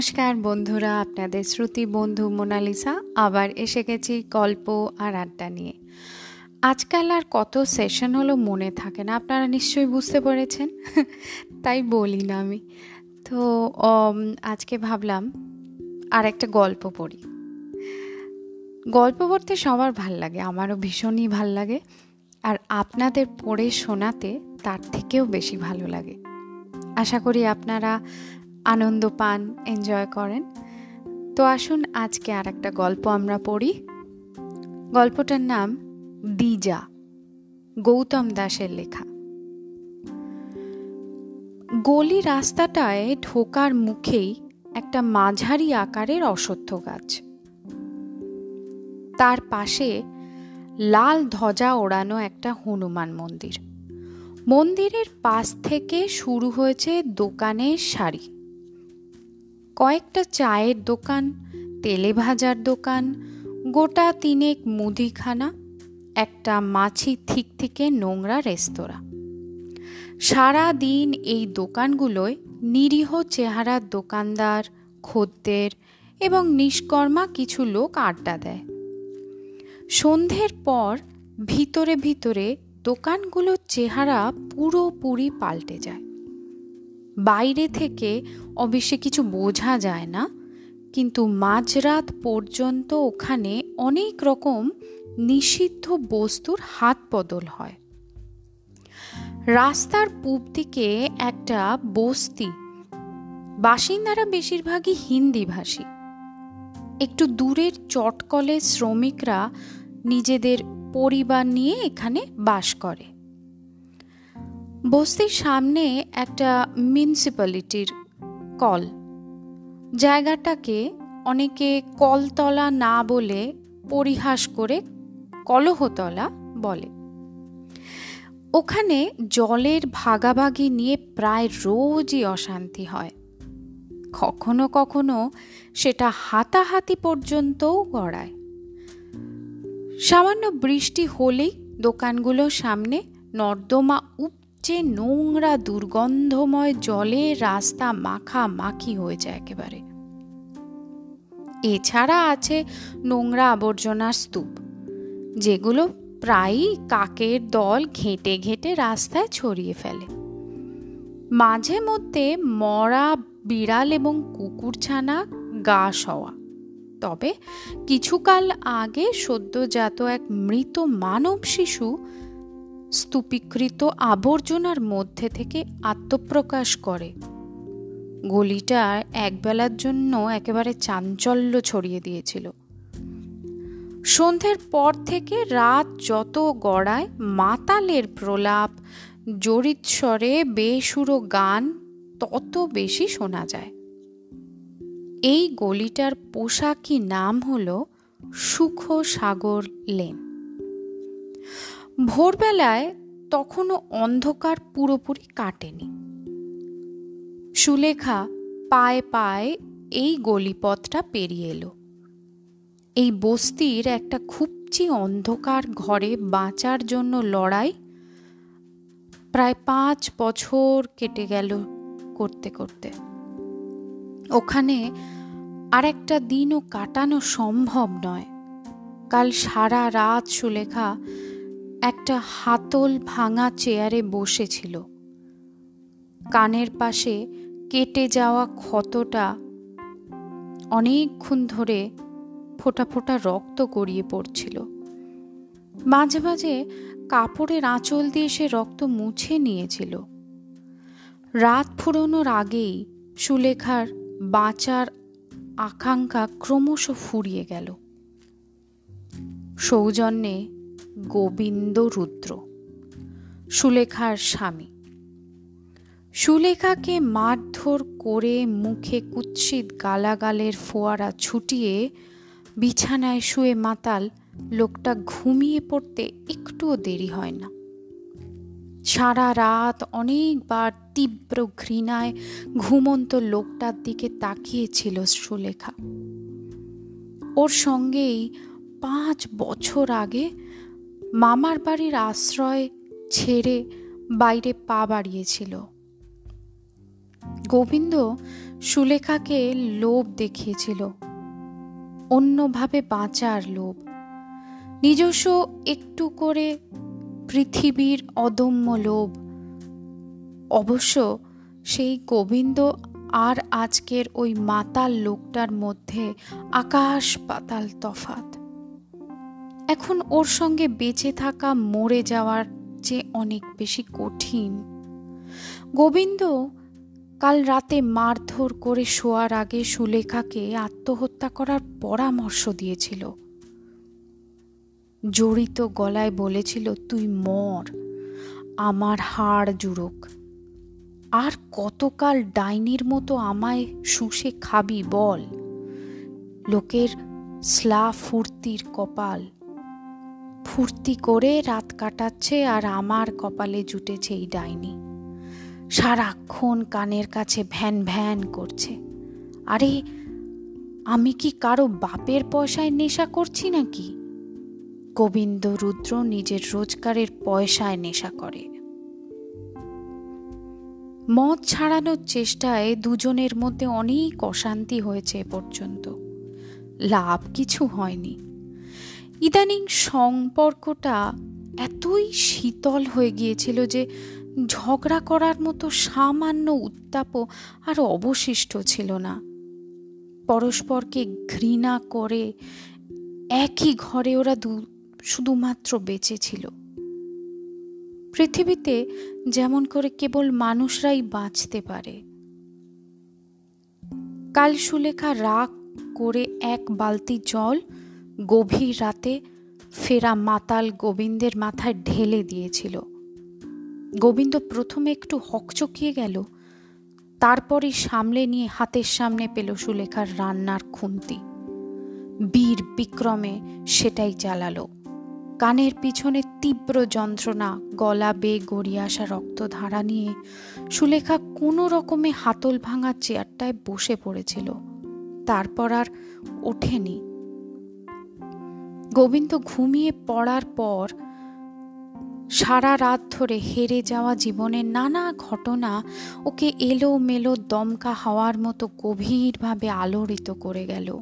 নমস্কার বন্ধুরা, আপনাদের শ্রুতি বন্ধু মোনালিসা, আবার এসে গেছি গল্প আর আড্ডা নিয়ে। আজকাল আর কত সেশন হলো মনে থাকে না, আপনারা নিশ্চয়ই বুঝতে পেরেছেন, তাই বলি না আমি। তো আজকে ভাবলাম আর একটা গল্প পড়ি। গল্প পড়তে সবার ভালো লাগে, আমারও ভীষণই ভালো লাগে, আর আপনাদের পড়ে শোনাতে তার থেকেও বেশি ভালো লাগে। আশা করি আপনারা আনন্দ পান এনজয় করেন। তো আসুন আজকে আর একটা গল্প আমরা পড়ি। গল্পটার নাম দিজা, গৌতম দাসের লেখা। গলি রাস্তাটায় ঢোকার মুখেই একটা মাঝারি আকারের অশ্বত্থ গাছ। তার পাশে লাল ধ্বজা ওড়ানো একটা হনুমান মন্দির। মন্দিরের পাশ থেকে শুরু হয়েছে দোকানের সারি। কয়েকটা চায়ের দোকান, তেলে ভাজার দোকান, গোটা তিনেক মুদিখানা, একটা মাছি থিক থেকে নোংরা রেস্তোরাঁ। সারা দিন এই দোকানগুলোয় নিরীহ চেহারার দোকানদার, খদ্দের এবং নিষ্কর্মা কিছু লোক আড্ডা দেয়। সন্ধ্যের পর ভিতরে ভিতরে দোকানগুলোর চেহারা পুরোপুরি পাল্টে যায়। বাইরে থেকে অবশ্যই কিছু বোঝা যায় না, কিন্তু মাঝরাত পর্যন্ত ওখানে অনেক রকম নিষিদ্ধ বস্তুর হাত বদল হয়। রাস্তার পূব দিকে একটা বস্তি, বাসিন্দারা বেশিরভাগই হিন্দি ভাষী একটু দূরের চটকলে শ্রমিকরা নিজেদের পরিবার নিয়ে এখানে বাস করে। বস্তির সামনে একটা মিউনিসিপ্যালিটির কল জায়গাটাকে অনেকে কলতলা না বলে পরিহাস করে কলহতলা বলে। ওখানে জলের ভাগাভাগি নিয়ে প্রায় রোজই অশান্তি হয়। কখনো কখনো সেটা হাতাহাতি পর্যন্তও গড়ায়। সামান্য বৃষ্টি হলেই দোকানগুলোর সামনে নর্দমা উপচে নোংরা, দুর্গন্ধময় জলে রাস্তা মাখা মাখি হয়ে যায় একেবারে। এছাড়া আছে নোংরা আবর্জনার স্তূপ, যেগুলো প্রায়ই কাকের দল ঘেঁটে ঘেঁটে রাস্তায় ছড়িয়ে ফেলে। মাঝে মধ্যে মরা বিড়াল এবং কুকুরছানা গা সওয়া। তবে কিছুকাল আগে সদ্যজাত এক মৃত মানব শিশু স্তূপীকৃত আবর্জনার মধ্যে থেকে আত্মপ্রকাশ করে। গলিটা একবেলার জন্য একেবারে চাঞ্চল্য ছড়িয়ে দিয়েছিল। সন্ধ্যের পর থেকে রাত যত গড়ায় মাতালের প্রলাপ জরিৎস্বরে বেসুরো গান তত বেশি শোনা যায়। এই গলিটার পোশাকি নাম হল সুখ সাগর লেন। ভোরবেলায় তখনও অন্ধকার পুরোপুরি কাটেনি। সুলেখা পায়ে পায়ে এই গলিপথটা পেরিয়ে এলো। এই বস্তির একটা খুবচি অন্ধকার ঘরে বাঁচার জন্য লড়াই প্রায় পাঁচ বছর কেটে গেল করতে করতে। ওখানে আর একটা দিনও কাটানো সম্ভব নয়। কাল সারা রাত সুলেখা একটা হাতল ভাঙা চেয়ারে বসেছিল। কানের পাশে কেটে যাওয়া ক্ষতটা অনেকক্ষণ ধরে ফোটা ফোটা রক্ত গড়িয়ে পড়ছিল। মাঝে মাঝে কাপড়ের আঁচল দিয়ে সে রক্ত মুছে নিয়েছিল। রাত ফুরোনোর আগেই সুলেখার বাঁচার আকাঙ্ক্ষা ক্রমশ ফুরিয়ে গেল। সৌজন্যে গোবিন্দ রুদ্র সুলেখার স্বামী। সুলেখাকে মারধর করে মুখে কুৎসিত গালাগালের ফোয়ারা ছুটিয়ে বিছানায় শুয়ে মাতাল লোকটা ঘুমিয়ে পড়তে একটুও দেরি হয় না। সারা রাত অনেকবার তীব্র ঘৃণায় ঘুমন্ত লোকটার দিকে তাকিয়েছিল সুলেখা। ওর সঙ্গেই পাঁচ বছর আগে মামার বাড়ির আশ্রয় ছেড়ে বাইরে পা বাড়িয়েছিল। গোবিন্দ সুলেখাকে লোভ দেখিয়েছিল, অন্যভাবে বাঁচার লোভ। নিজস্ব একটু করে পৃথিবীর অদম্য লোভ। অবশ্য সেই গোবিন্দ আর আজকের ওই মাতাল লোকটার মধ্যে আকাশ পাতাল তফাত এখন ওর সঙ্গে বেঁচে থাকা মরে যাওয়ার যে অনেক বেশি কঠিন। গোবিন্দ কাল রাতে মারধর করে শোয়ার আগে সুলেখাকে আত্মহত্যা করার পরামর্শ দিয়েছিল। জড়িত গলায় বলেছিল, তুই মর, আমার হাড় জুড়োক। আর কতকাল ডাইনির মতো আমায় শুষে খাবি বল? লোকের স্লা ফুর্তির কপাল ফুর্তি করে রাত কাটাচ্ছে আর আমার কপালে জুটেছে এই ডাইনি। সারাক্ষণ কানের কাছে ভ্যান ভ্যান করছে। আরে, আমি কি কারও বাপের পয়সায় নেশা করছি নাকি? গোবিন্দ রুদ্র নিজের রোজগারের পয়সায় নেশা করে। মদ ছাড়ানোর চেষ্টায় দুজনের মধ্যে অনেক অশান্তি হয়েছে এ পর্যন্ত। লাভ কিছু হয়নি। ইদানিং সম্পর্কটা এতই শীতল হয়ে গিয়েছিল যে ঝগড়া করার মতো সামান্য উত্তাপও আর অবশিষ্ট ছিল না। পরস্পরকে ঘৃণা করে একই ঘরে ওরা দু, শুধুমাত্র বেঁচে ছিল। পৃথিবীতে যেমন করে কেবল মানুষরাই বাঁচতে পারে। কাল সুলেখা রাগ করে এক বালতি জল গভীর রাতে ফেরা মাতাল গোবিন্দের মাথায় ঢেলে দিয়েছিল। গোবিন্দ প্রথমে একটু হকচকিয়ে গেল, তারপরই সামলে নিয়ে হাতের সামনে পেল সুলেখার রান্নার খুন্তি। বীর বিক্রমে সেটাই চালালো কানের পিছনে তীব্র যন্ত্রণা, গলা বে গড়িয়ে আসা রক্তধারা নিয়ে সুলেখা কোনো রকমে হাতল ভাঙা চেয়ারটায় বসে পড়েছিল। তারপর আর ওঠেনি। গোবিন্দ ঘুমিয়ে পড়ার পর সারা রাত ধরে হেরে যাওয়া জীবনের নানা ঘটনা ওকে এলো মেলো দমকা হওয়ার মতো গভীরভাবে আলোড়িত করে গেল।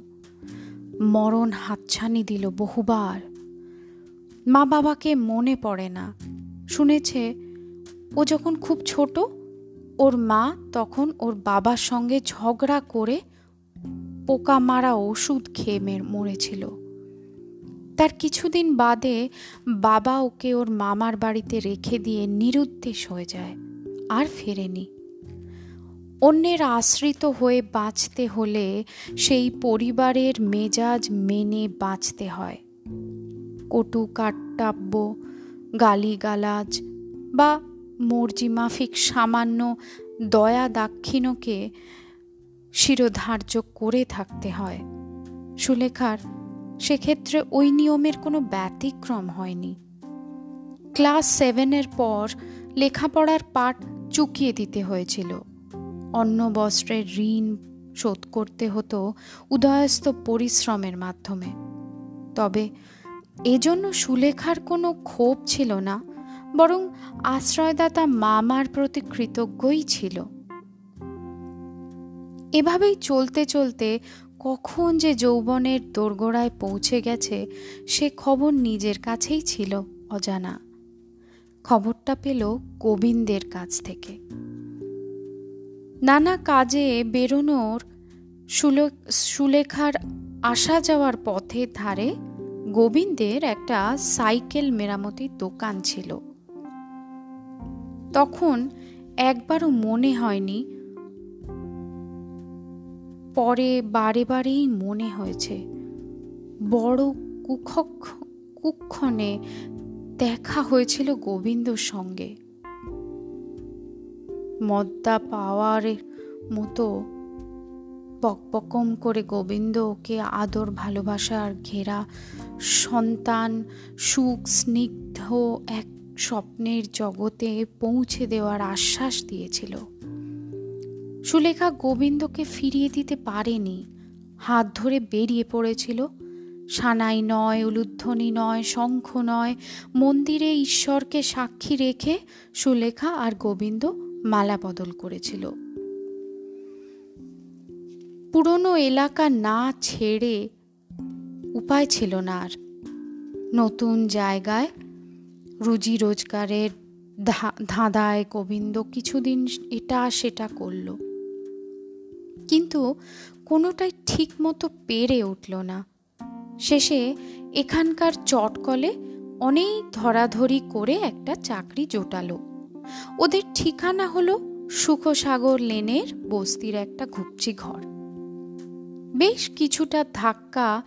মরণ হাতছানি দিল বহুবার। মা বাবাকে মনে পড়ে না। শুনেছে, ও যখন খুব ছোট, ওর মা তখন ওর বাবার সঙ্গে ঝগড়া করে পোকা মারা ওষুধ খেয়ে মরেছিল। তার কিছুদিন বাদে বাবা ওকে ওর মামার বাড়িতে রেখে দিয়ে নিরুদ্দেশ হয়ে যায়, আর ফেরেনি। অন্যের আশ্রিত হয়ে বাঁচতে হলে সেই পরিবারের মেজাজ মেনে বাঁচতে হয়। কটু কাট্টাব্য, গালিগালাজ বা মর্জিমাফিক সামান্য দয়া দাক্ষিণকে শিরোধার্য করে থাকতে হয়। সুলেখার সেক্ষেত্রে ওই নিয়মের কোনো ব্যতিক্রম হয়নি। ক্লাস সেভেনের পর লেখাপড়ার পাঠ চুকিয়ে দিতে হয়েছিল। অন্ন বস্ত্রের ঋণ শোধ করতে হতো উদয়স্ত পরিশ্রমের মাধ্যমে। তবে এজন্য সুলেখার কোনো ক্ষোভ ছিল না, বরং আশ্রয়দাতা মামার প্রতি কৃতজ্ঞই ছিল। এভাবেই চলতে চলতে কখন যে যৌবনের দোরগোড়ায় পৌঁছে গেছে, সে খবর নিজের কাছেই ছিল অজানা। খবরটা পেল গোবিন্দের কাছ থেকে। নানা কাজে বেরোনোর সুলেখার আসা যাওয়ার পথের ধারে গোবিন্দের একটা সাইকেল মেরামতির দোকান ছিল। তখন একবারও মনে হয়নি পরে বারে বারেই মনে হয়েছে, বড় কুক্ষক কুক্ষণে দেখা হয়েছিল গোবিন্দর সঙ্গে। মদ্দা পাওয়ার মতো পকপকম করে গোবিন্দ ওকে আদর ভালোবাসার ঘেরা সন্তান, সুখ, স্নিগ্ধ এক স্বপ্নের জগতে পৌঁছে দেওয়ার আশ্বাস দিয়েছিল। সুলেখা গোবিন্দকে ফিরিয়ে দিতে পারেনি। হাত ধরে বেরিয়ে পড়েছিল। সানাই নয়, উলুধ্বনি নয়, শঙ্খ নয়, মন্দিরে ঈশ্বরকে সাক্ষী রেখে সুলেখা আর গোবিন্দ মালা বদল করেছিল। পুরনো এলাকা না ছেড়ে উপায় ছিল না আর। নতুন জায়গায় রুজি রোজগারের ধাঁধায় গোবিন্দ কিছুদিন এটা সেটা করল। কিন্তু কোনোটাই ঠিক মতো পেরে উঠল না। শেষে এখানকার চটকলে অনেক ধরাধরি করে একটা চাকরি জোটালো। ওদের ঠিকানা হলো সুখসাগর লেনের বস্তির একটা ঘুপচি ঘর। বেশ কিছুটা ধাক্কা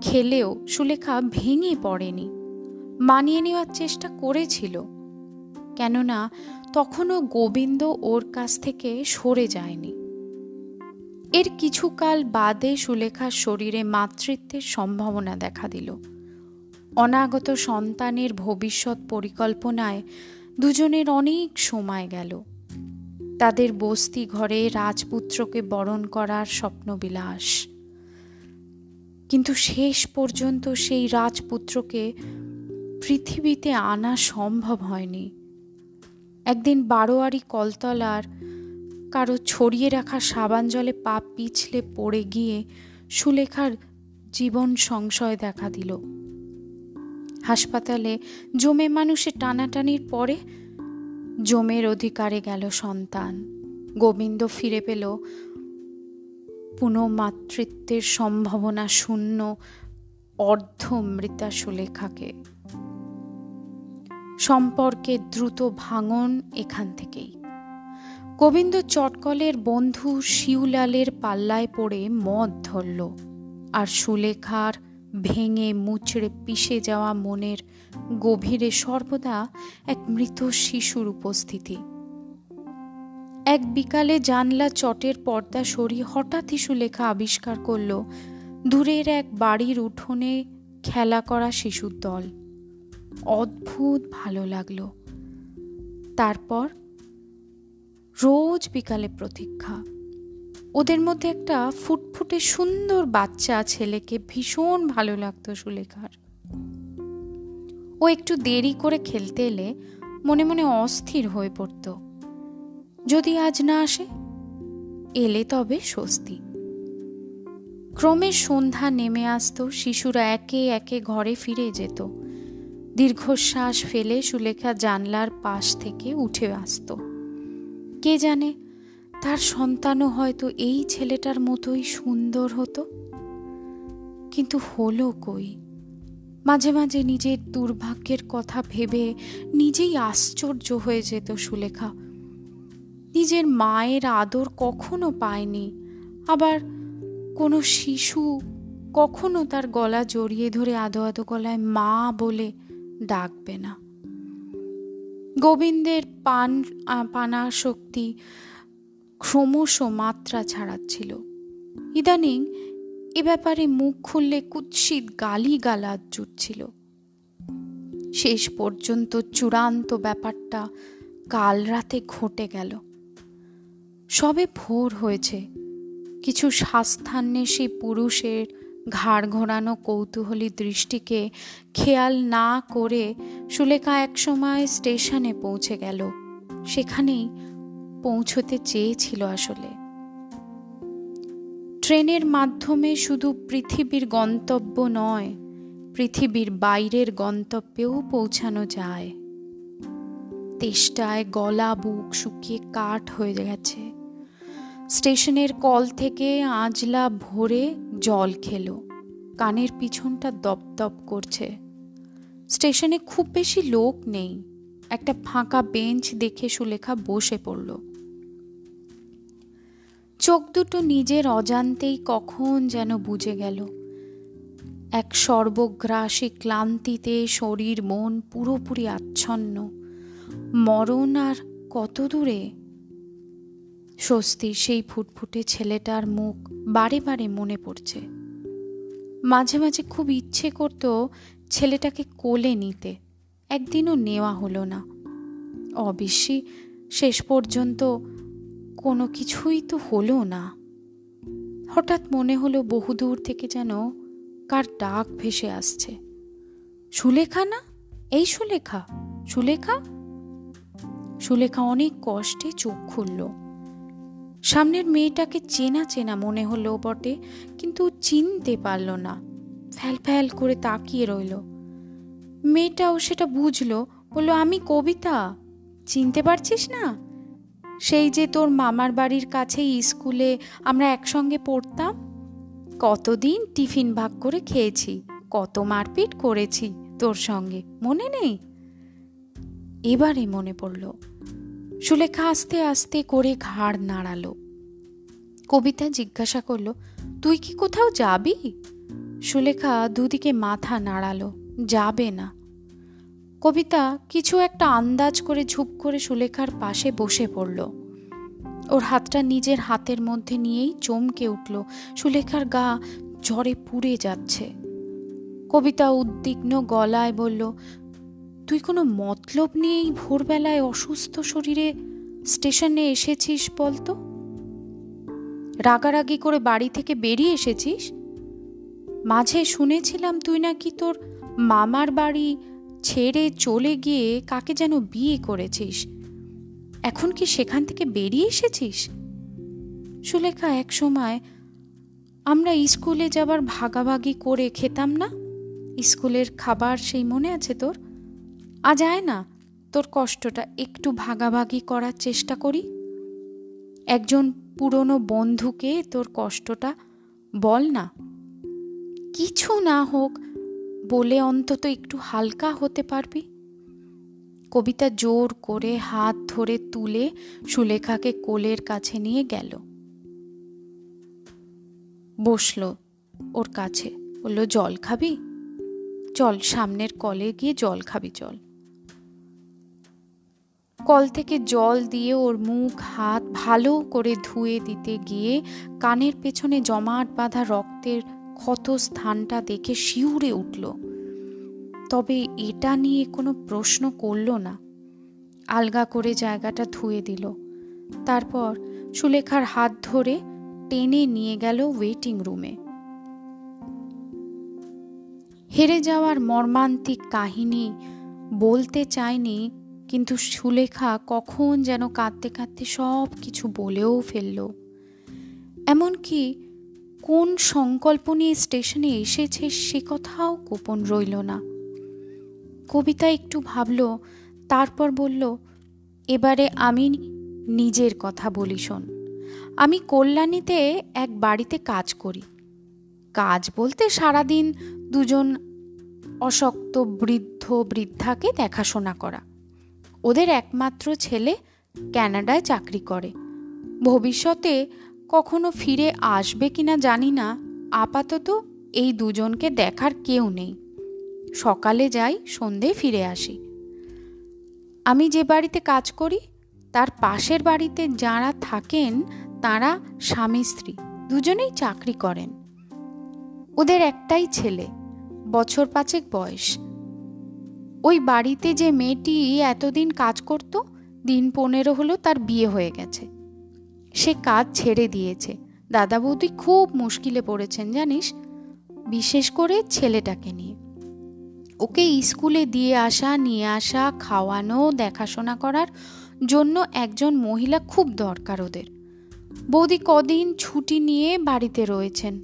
খেলেও সুলেখা ভেঙে পড়েনি। মানিয়ে নেওয়ার চেষ্টা করেছিল। কেননা তখনও গোবিন্দ ওর কাছ থেকে সরে যায়নি। এর কিছুকাল বাদে সুলেখার শরীরে মাতৃত্বের সম্ভাবনা দেখা দিল। অনাগত সন্তানের ভবিষ্যৎ পরিকল্পনায় দুজনের অনেক সময় গেল। তাদের বস্তি ঘরে রাজপুত্রকে বরণ করার স্বপ্নবিলাস। কিন্তু শেষ পর্যন্ত সেই রাজপুত্রকে পৃথিবীতে আনা সম্ভব হয়নি। একদিন বারোয়ারি কলতলার কারও ছড়িয়ে রাখা সাবান জলে পা পিছলে পড়ে গিয়ে সুলেখার জীবন সংশয় দেখা দিল। হাসপাতালে জমে মানুষে টানাটানির পরে জমের অধিকারে গেল সন্তান। গোবিন্দ ফিরে পেল। পুনঃমাতৃত্বের সম্ভাবনা শূন্য অর্ধ মৃতা সুলেখাকে। সম্পর্কে দ্রুত ভাঙন এখান থেকেই। গোবিন্দ চটকলের বন্ধু শিউলালের পাল্লায় পড়ে মদ ধরল, আর সুলেখার ভেঙে মুচড়ে পিষে যাওয়া মনের গভীরে সর্বদা এক মৃত শিশুর উপস্থিতি। এক বিকালে জানলা চটের পর্দা সরিয়ে হঠাৎই সুলেখা আবিষ্কার করল, দূরের এক বাড়ির উঠোনে খেলা করা শিশুর দল। অদ্ভুত ভালো লাগল। তারপর রোজ বিকালে প্রতীক্ষা। ওদের মধ্যে একটা ফুটফুটে সুন্দর বাচ্চা ছেলেকে ভীষণ ভালো লাগতো সুলেখার। ও একটু দেরি করে খেলতে এলে মনে মনে অস্থির হয়ে পড়ত। যদি আজ না আসে, এলে তবে স্বস্তি। ক্রমে সন্ধ্যা নেমে আসতো, শিশুরা একে একে ঘরে ফিরে যেত। দীর্ঘশ্বাস ফেলে সুলেখা জানলার পাশ থেকে উঠে আসত। কে জানে, তার সন্তানও হয়তো এই ছেলেটার মতোই সুন্দর হতো। কিন্তু হলো কই? মাঝে মাঝে নিজের দুর্ভাগ্যের কথা ভেবে নিজেই আশ্চর্য হয়ে যেত সুলেখা। নিজের মায়ের আদর কখনো পায়নি, আবার কোনো শিশু কখনো তার গলা জড়িয়ে ধরে আদো আদো গলায় মা বলে ডাকবে না। গোবিন্দের পান পানা শক্তি ক্রমশ মাত্রা ছাড়াচ্ছিল। ইদানিং এ ব্যাপারে মুখ খুললে কুৎসিত গালি গালাজ জুটছিল। শেষ পর্যন্ত চূড়ান্ত ব্যাপারটা কাল রাতে ঘটে গেল। সবে ভোর হয়েছে। কিছু স্বাস্থান্বেষী পুরুষের ঘাড় ঘোরানো কৌতূহলী দৃষ্টিকে খেয়াল না করে সুলেখা একসময় স্টেশনে পৌঁছে গেল। সেখানেই পৌঁছতে চেয়েছিল আসলে। ট্রেনের মাধ্যমে শুধু পৃথিবীর গন্তব্য নয়, পৃথিবীর বাইরের গন্তব্যেও পৌঁছানো যায়। তেষ্টায় গলা বুক শুকিয়ে কাঠ হয়ে গেছে। স্টেশনের কল থেকে আঁজলা ভরে জল খেলো। কানের পিছনটা দপদপ করছে। স্টেশনে খুব বেশি লোক নেই। একটা ফাঁকা বেঞ্চ দেখে সুলেখা বসে পড়ল। চোখ দুটো নিজের অজান্তেই কখন যেন বুঝে গেল। এক সর্বগ্রাসী ক্লান্তিতে শরীর মন পুরোপুরি আচ্ছন্ন। মরণ আর কত দূরে? স্বস্তির সেই ফুটফুটে ছেলেটার মুখ বারে বারে মনে পড়ছে। মাঝে মাঝে খুব ইচ্ছে করত ছেলেটাকে কোলে নিতে একদিনও নেওয়া হলো না। অবশ্যই শেষ পর্যন্ত কোনো কিছুই তো হলো না। হঠাৎ মনে হলো বহুদূর থেকে যেন কার ডাক ভেসে আসছে। সুলেখা না? এই সুলেখা? সুলেখা? সুলেখা অনেক কষ্টে চোখ খুলল। সামনের মেয়েটাকে চেনা চেনা মনে হলো বটে, কিন্তু চিনতে পারল না। ফ্যাল ফ্যাল করে তাকিয়ে রইল। মেয়েটাও সেটা বুঝলো, বলল, আমি কবিতা, চিনতে পারছিস না? সেই যে তোর মামার বাড়ির কাছেই স্কুলে আমরা একসঙ্গে পড়তাম? কতদিন টিফিন ভাগ করে খেয়েছি, কত মারপিট করেছি তোর সঙ্গে, মনে নেই? এবারে মনে পড়ল সুলেখা আস্তে আস্তে করে ঘাড় নাড়ালো। কবিতা জিজ্ঞাসা করল, তুই কি কোথাও যাবি? সুলেখা দুদিকে মাথা নাড়ালো, যাবে না। কবিতা কিছু একটা আন্দাজ করে ঝুপ করে সুলেখার পাশে বসে পড়ল। ওর হাতটা নিজের হাতের মধ্যে নিয়েই চমকে উঠল। সুলেখার গা জ্বরে পুড়ে যাচ্ছে। কবিতা উদ্বিগ্ন গলায় বলল তুই কোনো মতলব নিয়েই ভোরবেলায় অসুস্থ শরীরে স্টেশনে এসেছিস বলতো? রাগারাগি করে বাড়ি থেকে বেরিয়ে এসেছিস? মাঝে শুনেছিলাম তুই নাকি তোর মামার বাড়ি ছেড়ে চলে গিয়ে কাকে যেন বিয়ে করেছিস। এখন কি সেখান থেকে বেরিয়ে এসেছিস? সুলেখা এক সময়, আমরা স্কুলে যাবার ভাগাভাগি করে খেতাম না? স্কুলের খাবার সেই মনে আছে তোর? আজ আয় না, তোর কষ্টটা একটু ভাগাভাগি করার চেষ্টা করি। একজন পুরনো বন্ধুকে তোর কষ্টটা বল না। কিছু না হোক, বলে অন্তত একটু হালকা হতে পারবি। কবিতা জোর করে হাত ধরে তুলে সুলেখাকে কোলের কাছে নিয়ে গেল। বসল ওর কাছে, বলল, জল খাবি? চল, সামনের কলে গিয়ে জল খাবি, চল। কল থেকে জল দিয়ে ওর মুখ, হাত ভালো করে ধুয়ে দিতে গিয়ে কানের পেছনে জমাট বাঁধা রক্তের ক্ষত স্থানটা দেখে শিউরে উঠল। তবে এটা নিয়ে কোনো প্রশ্ন করল না। আলগা করে জায়গাটা ধুয়ে দিল। তারপর সুলেখার হাত ধরে টেনে নিয়ে গেল ওয়েটিং রুমে। হেরে যাওয়ার মর্মান্তিক কাহিনী বলতে চায়নি কিন্তু সুলেখা কখন যেন কাঁদতে কাঁদতে সব কিছু বলেও ফেলল। এমনকি কোন সংকল্প নিয়ে স্টেশনে এসেছে সে কথাও গোপন রইল না। কবিতা একটু ভাবল, তারপর বলল, এবারে আমি নিজের কথা বলি শোন। আমি কল্যাণীতে এক বাড়িতে কাজ করি। কাজ বলতে সারাদিন দুজন অশক্ত বৃদ্ধ বৃদ্ধাকে দেখাশোনা করা। ওদের একমাত্র ছেলে ক্যানাডায় চাকরি করে। ভবিষ্যতে কখনো ফিরে আসবে কিনা জানি না, আপাতত এই দুজনকে দেখার কেউ নেই। সকালে যাই, সন্ধে ফিরে আসি। আমি যে বাড়িতে কাজ করি, তার পাশের বাড়িতে যারা থাকেন, তারা স্বামী স্ত্রী, দুজনেই চাকরি করেন। ওদের একটাই ছেলে, বছর পাঁচেক বয়স। ওই বাড়িতে যে মেয়েটি এতদিন কাজ করত, দিন পনেরো হলো তার বিয়ে হয়ে গেছে। সে কাজ ছেড়ে দিয়েছে। দাদা বৌদি খুব মুশকিলে পড়েছেন, জানিস? বিশেষ করে ছেলেটাকে নিয়ে। ওকে স্কুলে দিয়ে আসা, নিয়ে আসা, খাওয়ানো, দেখাশোনা করার জন্য একজন মহিলা খুব দরকার ওদের। বৌদি কদিন ছুটি নিয়ে বাড়িতে রয়েছেন।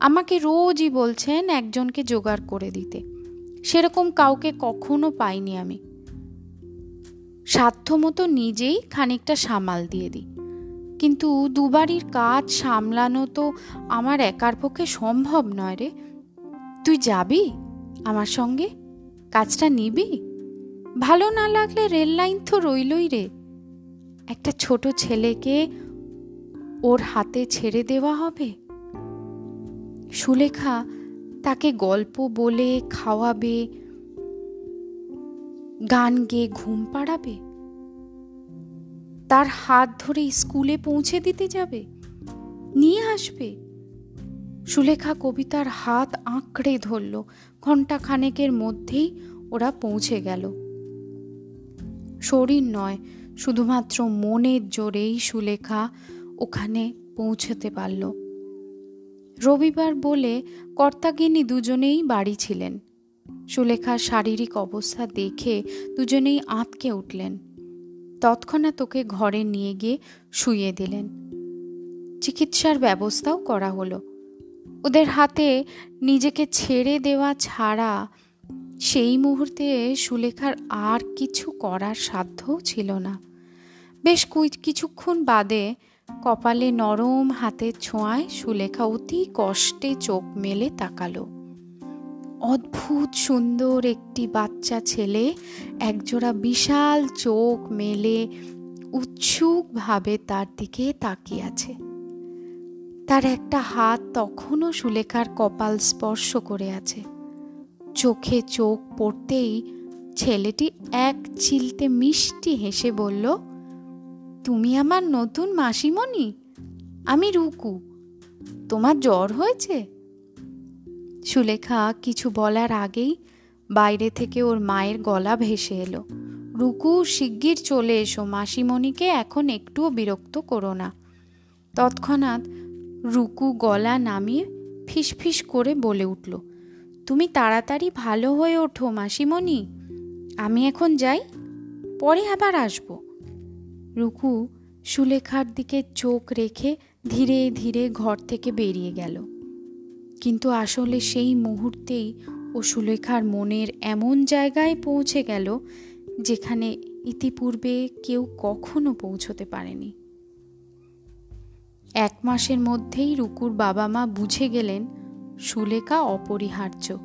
আমাকে রোজই বলছেন একজনকে জোগাড় করে দিতে। সেরকম কাউকে কখনো পাইনি আমি। সাধ্যমতো নিজেই খানিকটা সামাল দিয়ে দিই। কিন্তু দুবারির কাজ সামলানো তো আমার একার পক্ষে সম্ভব নয় রে। তুই যাবি আমার সঙ্গে? কাজটা নিবি? ভালো না লাগলে রেল লাইন তো রইলই রে। একটা ছোট ছেলেকে ওর হাতে ছেড়ে দেওয়া হবে? সুলেখা তাকে গল্প বলে, খাওয়াবে, গান গেয়ে ঘুম পাড়াবে? তার হাত ধরে স্কুলে পৌঁছে দিতে যাবে? নিয়ে আসবে? সুলেখা কবিতার হাত আঁকড়ে ধরল। ঘণ্টা খানেকের মধ্যেই ওরা পৌঁছে গেল। শরীর নয়, শুধুমাত্র মনের জোরেই সুলেখা ওখানে পৌঁছতে পারল। রবিবার বলে কর্তাগিনী দুজনেই বাড়ি ছিলেন। সুলেখার শারীরিক অবস্থা দেখে দুজনেই আঁতকে উঠলেন। তৎক্ষণাৎ ওকে ঘরে নিয়ে গিয়ে শুইয়ে দিলেন। চিকিৎসার ব্যবস্থাও করা হলো। ওদের হাতে নিজেকে ছেড়ে দেওয়া ছাড়া সেই মুহূর্তে সুলেখার আর কিছু করার সাধ্যও ছিল না। বেশ কিছুক্ষণ বাদে কপালে নরম হাতের ছোঁয়ায় সুলেখা অতি কষ্টে চোখ মেলে তাকালো। অদ্ভুত সুন্দর একটি বাচ্চা ছেলে, একজোড়া বিশাল চোখ মেলে উৎসুকভাবে তার দিকে তাকিয়ে আছে তার একটা হাত তখনও সুলেখার কপাল স্পর্শ করে আছে। চোখে চোখ পড়তেই ছেলেটি এক চিলতে মিষ্টি হেসে বলল তুমি আমার নতুন মাসিমণি? আমি রুকু। তোমার জ্বর হয়েছে? সুলেখা কিছু বলার আগেই বাইরে থেকে ওর মায়ের গলা ভেসে এলো। রুকু, শিগগির চলে এসো, মাসিমণিকে এখন একটুও বিরক্ত করো না। তৎক্ষণাৎ রুকু গলা নামিয়ে ফিসফিস করে বলে উঠল, তুমি তাড়াতাড়ি ভালো হয়ে ওঠো, মাসিমণি। আমি এখন যাই, পরে আবার আসব। রুকু সুলেখার দিকে চোখ রেখে ধীরে ধীরে ঘর থেকে বেরিয়ে গেল। কিন্তু আসলে সেই মুহূর্তেই ও সুলেখার মনের এমন জায়গায় পৌঁছে গেল যেখানে ইতিপূর্বে কেউ কখনো পৌঁছতে পারেনি। এক মাসের মধ্যেই রুকুর বাবা মা বুঝে গেলেন সুলেখা অপরিহার্য।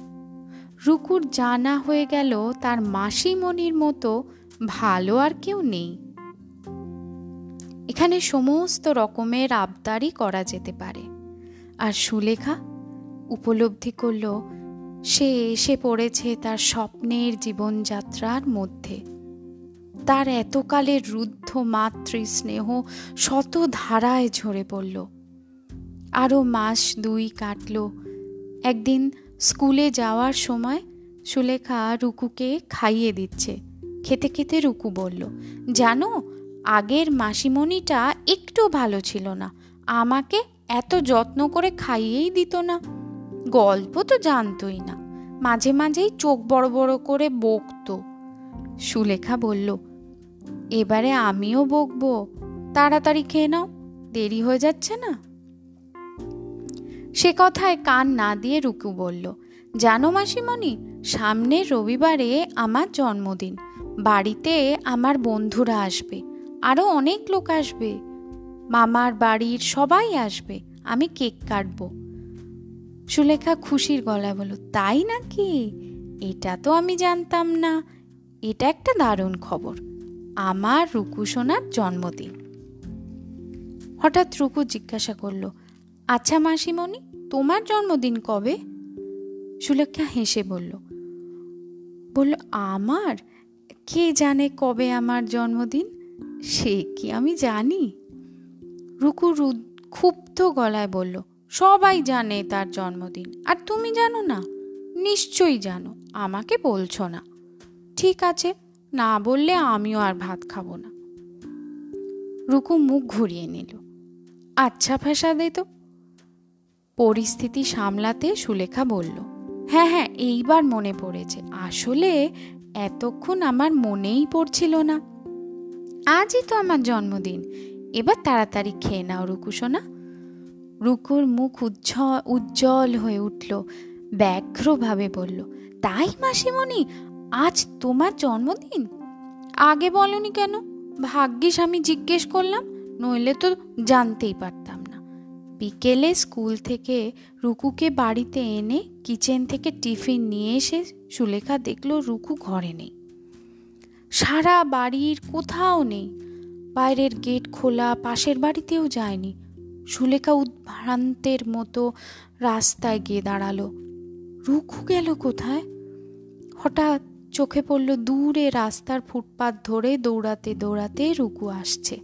রুকুর জানা হয়ে গেল তার মাসিমণির মতো ভালো আর কেউ নেই। এখানে সমস্ত রকমের আবদারই করা যেতে পারে। আর সুলেখা উপলব্ধি করল, সে এসে পড়েছে তার স্বপ্নের জীবনযাত্রার মধ্যে। তার এতকালের রুদ্ধ মাতৃ স্নেহ শত ধারায় ঝরে পড়ল। আরও মাস দুই কাটল। একদিন স্কুলে যাওয়ার সময় সুলেখা রুকুকে খাইয়ে দিচ্ছে। খেতে খেতে রুকু বলল, জানো আগের মাসিমণিটা একটু ভালো ছিল না। আমাকে এত যত্ন করে খাইয়েই দিত না। গল্প তো জানতই না। মাঝে মাঝেই চোখ বড় বড় করে বকতো। সুলেখা বলল, এবারে আমিও বকবো। তাড়াতাড়ি খেয়ে নাও, দেরি হয়ে যাচ্ছে না? সে কথায় কান না দিয়ে রুকু বলল, জানো মাসিমণি সামনের রবিবারে আমার জন্মদিন। বাড়িতে আমার বন্ধুরা আসবে। আরও অনেক লোক আসবে। মামার বাড়ির সবাই আসবে। আমি কেক কাটব। সুলেখা খুশির গলায় বলো তাই নাকি? এটা তো আমি জানতাম না। এটা একটা দারুণ খবর। আমার রুকু সোনার জন্মদিন। হঠাৎ রুকু জিজ্ঞাসা করল আচ্ছা মাসিমণি, তোমার জন্মদিন কবে? সুলেখা হেসে বলল বলল, আমার? কে জানে কবে আমার জন্মদিন? সে কি আমি জানি? রুকু ক্ষুব্ধ গলায় বলল, সবাই জানে তার জন্মদিন, আর তুমি জানো না? নিশ্চয়ই জানো, আমাকে বলছো না। ঠিক আছে, না বললে আমিও আর ভাত খাব না। রুকু মুখ ঘুরিয়ে নিল আচ্ছা ফেসা দে তো। পরিস্থিতি সামলাতে সুলেখা বলল হ্যাঁ হ্যাঁ এইবার মনে পড়েছে, আসলে এতক্ষণ আমার মনেই পড়ছিল না। আজই তো আমার জন্মদিন। এবার তাড়াতাড়ি খেয়ে নাও, রুকু সোনা। রুকুর মুখ উজ্জ্বল উজ্জ্বল হয়ে উঠল, ব্যগ্রভাবে বলল, তাই মাসিমণি, আজ তোমার জন্মদিন? আগে বলনি কেন? ভাগ্যিস আমি জিজ্ঞেস করলাম, নইলে তো জানতেই পারতাম না। বিকেলে স্কুল থেকে রুকুকে বাড়িতে এনে কিচেন থেকে টিফিন নিয়ে এসে সুলেখা দেখল রুকু ঘরে নেই। সারা বাড়ির কোথাও নেই। বাইরের গেট খোলা, পাশের বাড়িতেও যায়নি। সুলেখা উদ্ভ্রান্তের মতো রাস্তায় গিয়ে দাঁড়াল। রুখু গেল কোথায়? হঠাৎ চোখে পড়ল দূরে রাস্তার ফুটপাত ধরে দৌড়াতে দৌড়াতে রুকু আসছে।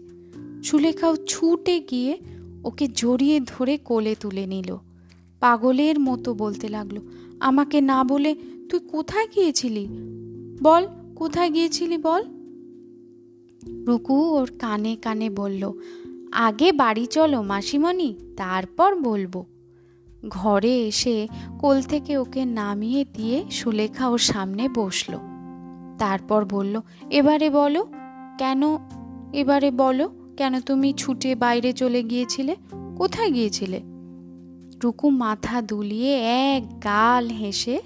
সুলেখাও ছুটে গিয়ে ওকে জড়িয়ে ধরে কোলে তুলে নিল। পাগলের মতো বলতে লাগল, আমাকে না বলে তুই কোথায় গিয়েছিলি? বল কোথায় গিয়েছিলি বল? রুকু ওর কানে কানে বলল, আগে বাড়ি চলো মাসিমণি, তারপর বলব। ঘরে এসে কোল থেকে ওকে নামিয়ে দিয়ে সুলেখা ওর সামনে বসল। তারপর বলল, এবারে বলো, কেন, এবারে বলো, কেন তুমি ছুটে বাইরে চলে গিয়েছিলে? কোথায় গিয়েছিলে? রুকু মাথা দুলিয়ে এক গাল হেসে,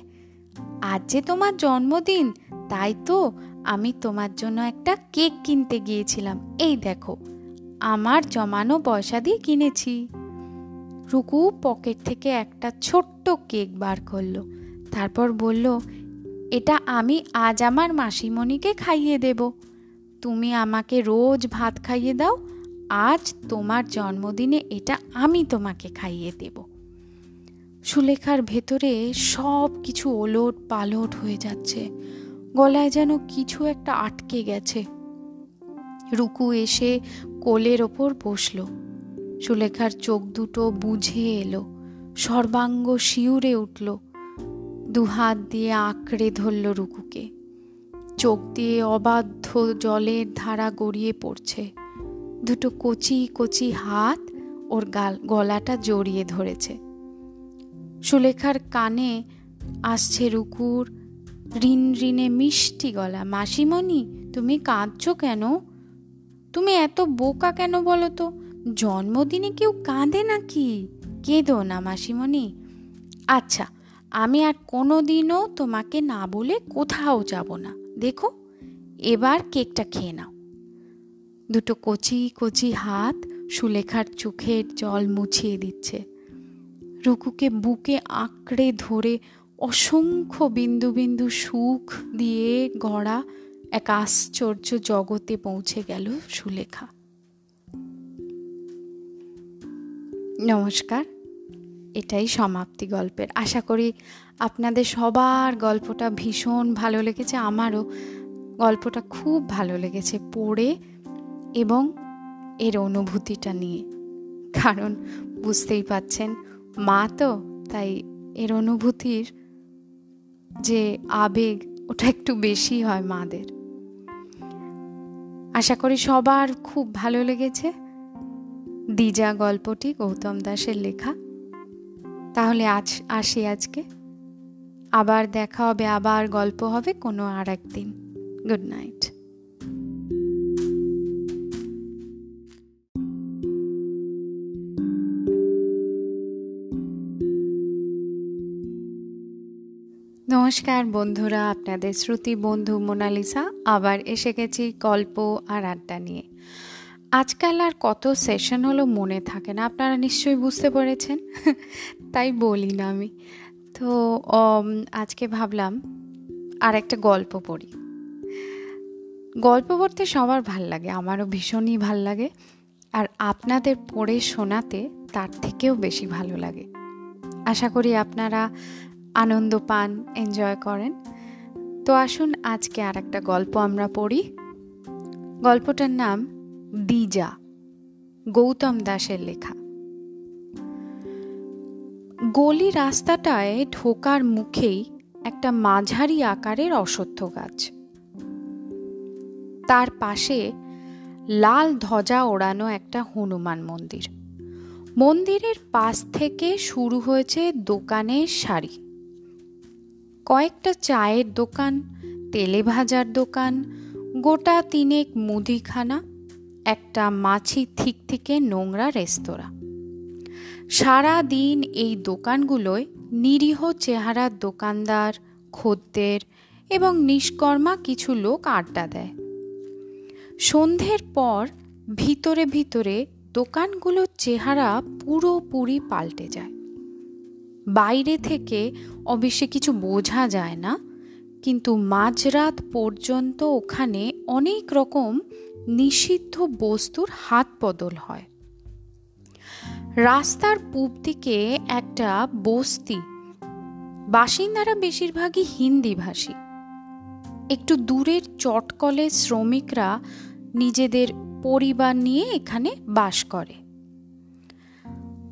আজ যে তোমার জন্মদিন তাই তো আমি তোমার জন্য একটা কেক কিনতে গিয়েছিলাম। এই দেখো, আমার জমানো পয়সা দিয়ে কিনেছি। রুকু পকেট থেকে একটা ছোট্ট কেক বার করল, তারপর বলল, এটা আমি আজ আমার মাসিমণিকে খাইয়ে দেব। তুমি আমাকে রোজ ভাত খাইয়ে দাও, আজ তোমার জন্মদিনে এটা আমি তোমাকে খাইয়ে দেব। সুলেখার ভেতরে সব কিছু ওলট পালট হয়ে যাচ্ছে। গলায় যেন কিছু একটা আটকে গেছে। রুকু এসে কোলের ওপর বসল। সুলেখার চোখ দুটো বুঝে এলো, সর্বাঙ্গ শিউরে উঠল। দুহাত দিয়ে আঁকড়ে ধরল রুকুকে। চোখ দিয়ে অবাধ্য জলের ধারা গড়িয়ে পড়ছে। দুটো কচি কচি হাত ওর গাল, গলাটা জড়িয়ে ধরেছে। সুলেখার কানে আসছে রুকুর রিন রিনে মিষ্টি গলা। মাসিমণি, তুমি কাঁদছ কেন? তুমি এত বোকা কেন বলো তো? জন্মদিনে কেউ কাঁদে নাকি? কেঁদো না মাসিমণি। আচ্ছা আমি আর কোনো দিনও তোমাকে না বলে কোথাও যাব না। দেখো, এবার কেকটা খেয়ে নাও। দুটো কচি কচি হাত সুলেখার চোখের জল মুছিয়ে দিচ্ছে। রুকুকে বুকে আঁকড়ে ধরে অসংখ্য বিন্দু বিন্দু সুখ দিয়ে গড়া এক আশ্চর্য জগতে পৌঁছে গেল সুলেখা। নমস্কার, এটাই সমাপ্তি গল্পের। আশা করি আপনাদের সবার গল্পটা ভীষণ ভালো লেগেছে, আমারও গল্পটা খুব ভালো লেগেছে পড়ে এবং এর অনুভূতিটা নিয়ে। কারণ বুঝতেই পাচ্ছেন, মা তো, তাই এর অনুভূতির যে আবেগ ওটা একটু বেশি হয় মাদের। আশা করি সবার খুব ভালো লেগেছে দিজা গল্পটি গৌতম দাসের লেখা। তাহলে আজ আসি আজকে। আবার দেখা হবে, আবার গল্প হবে কোনো আর একদিন গুড নাইট। নমস্কার বন্ধুরা, আপনাদের শ্রুতি বন্ধু মোনালিসা, আবার এসে গেছি গল্প আর আড্ডা নিয়ে। আজকাল আর কত সেশন হলো মনে থাকে না, আপনারা নিশ্চয়ই বুঝতে পেরেছেন, তাই বলি না আমি। তো আজকে ভাবলাম আর একটা গল্প পড়ি। গল্প পড়তে সবার ভালো লাগে, আমারও ভীষণই ভালো লাগে, আর আপনাদের পড়ে শোনাতে তার থেকেও বেশি ভালো লাগে। আশা করি আপনারা আনন্দ পান এনজয় করেন। তো আসুন আজকে আর একটা গল্প আমরা পড়ি। গল্পটার নাম দিজা গৌতম দাসের লেখা। গলি রাস্তাটায় ঢোকার মুখেই একটা মাঝারি আকারের অশ্বত্থ গাছ। তার পাশে লাল ধ্বজা ওড়ানো একটা হনুমান মন্দির। মন্দিরের পাশ থেকে শুরু হয়েছে দোকানের সারি। কয়েকটা চায়ের দোকান, তেলে ভাজার দোকান, গোটা তিনেক মুদিখানা, একটা মাছি থিক থেকে নোংরা রেস্তোরাঁ। সারা দিন এই দোকানগুলোয় নিরীহ চেহারার দোকানদার, খদ্দের এবং নিষ্কর্মা কিছু লোক আড্ডা দেয়। সন্ধ্যের পর ভিতরে ভিতরে দোকানগুলোর চেহারা পুরোপুরি পাল্টে যায়। বাইরে থেকে অবশ্যই কিছু বোঝা যায় না, কিন্তু মাঝরাত পর্যন্ত ওখানে অনেক রকম নিষিদ্ধ বস্তুর হাত বদল হয়। রাস্তার পূব দিকে একটা বস্তি, বাসিন্দারা বেশিরভাগই হিন্দি ভাষী একটু দূরের চটকলে শ্রমিকরা নিজেদের পরিবার নিয়ে এখানে বাস করে।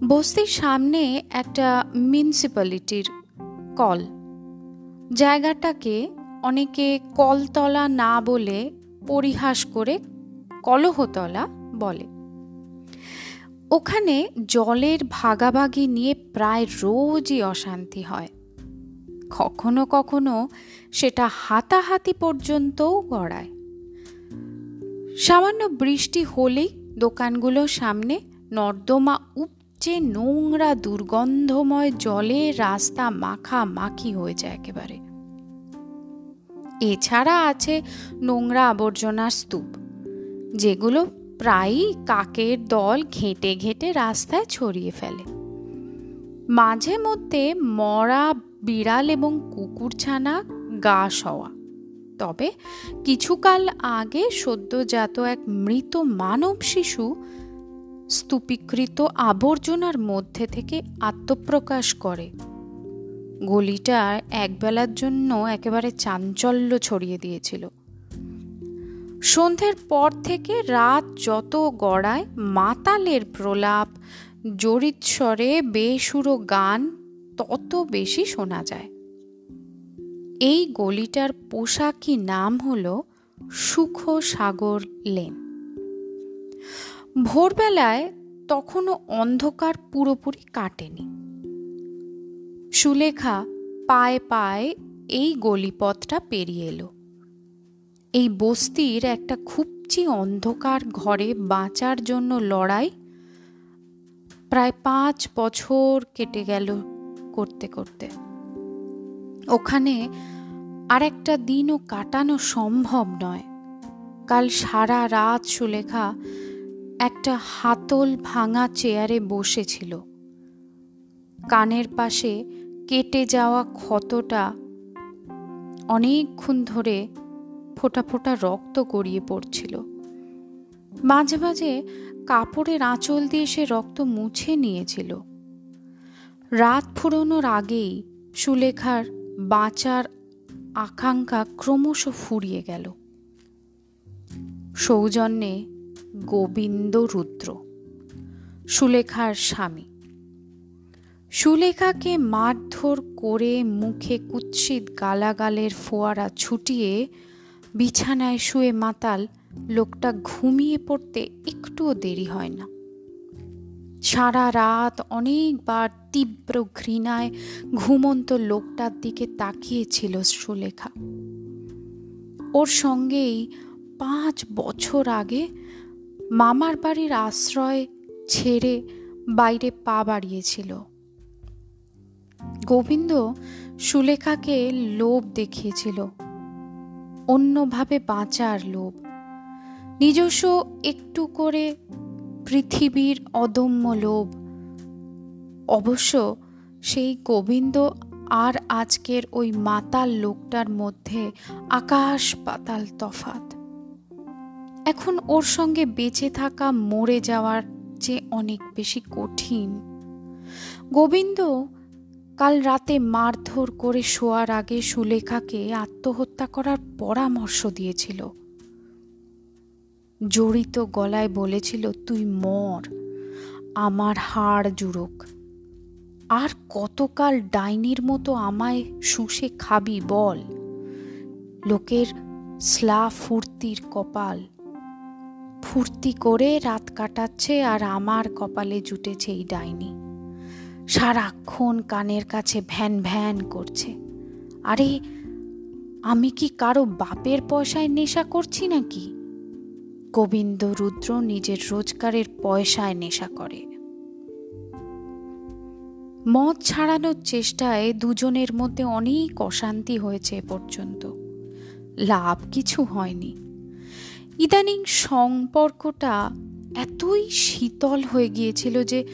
বস্তির সামনে একটা মিউনিসিপ্যালিটির কল। জায়গাটাকে অনেকে কলতলা না বলে পরিহাস করে কলহতলা বলে। ওখানে জলের ভাগাভাগি নিয়ে প্রায় রোজই অশান্তি হয়। কখনো কখনো সেটা হাতাহাতি পর্যন্তও গড়ায়। সামান্য বৃষ্টি হলেই দোকানগুলোর সামনে নর্দমা যে নোংরা দুর্গন্ধময় জলে রাস্তা মাখা মাখি হয়ে যায় একেবারে। এছাড়া আছে নোংরা আবর্জনার স্তূপ, যেগুলো প্রায়ই কাকের দল ঘেঁটে ঘেঁটে রাস্তায় ছড়িয়ে ফেলে। মাঝে মধ্যে মরা বিড়াল এবং কুকুরছানা গা সওয়া। তবে কিছুকাল আগে সদ্যজাত এক মৃত মানব শিশু স্তূপীকৃত আবর্জনার মধ্যে থেকে আত্মপ্রকাশ করে। গলিটা একবেলার জন্য একেবারে চাঞ্চল্য ছড়িয়ে দিয়েছিল। সন্ধ্যের পর থেকে রাত যত গড়ায় মাতালের প্রলাপ জড়িৎস্বরে বেসুরো গান তত বেশি শোনা যায়। এই গলিটার পোশাকি নাম হল সুখ সাগর লেন। ভোরবেলায় তখনও অন্ধকার পুরোপুরি কাটেনি। সুলেখা পায়ে পায়ে এই গলিপথটা পেরিয়ে এলো। এই বস্তির একটা খুবচি অন্ধকার ঘরে বাঁচার জন্য লড়াই প্রায় পাঁচ বছর কেটে গেল করতে করতে। ওখানে আর একটা দিনও কাটানো সম্ভব নয়। কাল সারা রাত সুলেখা একটা হাতল ভাঙা চেয়ারে বসেছিল। কানের পাশে কেটে যাওয়া ক্ষতটা অনেকক্ষণ ধরে ফোটা ফোটা রক্ত গড়িয়ে পড়ছিল। মাঝে মাঝে কাপড়ের আঁচল দিয়ে সে রক্ত মুছে নিয়েছিল। রাত ফুরোনোর আগেই সুলেখার বাঁচার আকাঙ্ক্ষা ক্রমশ ফুরিয়ে গেল। সৌজন্যে গোবিন্দ রুদ্র। সুলেখার স্বামী। সুলেখাকে মারধর করে মুখে কুৎসিত গালাগালের ফোয়ারা ছুটিয়ে বিছানায় শুয়ে মাতাল লোকটা ঘুমিয়ে পড়তে একটুও দেরি হয় না। সারা রাত অনেকবার তীব্র ঘৃণায় ঘুমন্ত লোকটার দিকে তাকিয়েছিল সুলেখা। ওর সঙ্গেই পাঁচ বছর আগে মামার বাড়ির আশ্রয় ছেড়ে বাইরে পা বাড়িয়েছিল। গোবিন্দ সুলেখাকে লোভ দেখিয়েছিল। অন্যভাবে বাঁচার লোভ। নিজস্ব একটু করে পৃথিবীর অদম্য লোভ। অবশ্য সেই গোবিন্দ আর আজকের ওই মাতাল লোকটার মধ্যে আকাশ পাতাল তফাত এখন ওর সঙ্গে বেঁচে থাকা মরে যাওয়ার যে অনেক বেশি কঠিন। গোবিন্দ কাল রাতে মারধর করে শোয়ার আগে সুলেখাকে আত্মহত্যা করার পরামর্শ দিয়েছিল। জড়িত গলায় বলেছিল, তুই মর, আমার হাড় জুড়োক। আর কতকাল ডাইনির মতো আমায় শুষে খাবি বল? লোকের স্লা ফুর্তির কপাল ফুর্তি করে রাত কাটাচ্ছে আর আমার কপালে জুটেছে এই ডাইনি। সারাক্ষণ কানের কাছে ভ্যান ভ্যান করছে। আরে, আমি কি কারও বাপের পয়সায় নেশা করছি নাকি? গোবিন্দ রুদ্র নিজের রোজগারের পয়সায় নেশা করে। মদ ছাড়ানোর চেষ্টায় দুজনের মধ্যে অনেক অশান্তি হয়েছে পর্যন্ত। লাভ কিছু হয়নি। ইদানিং সম্পর্কটা এতই শীতল হয়ে গিয়েছিল যে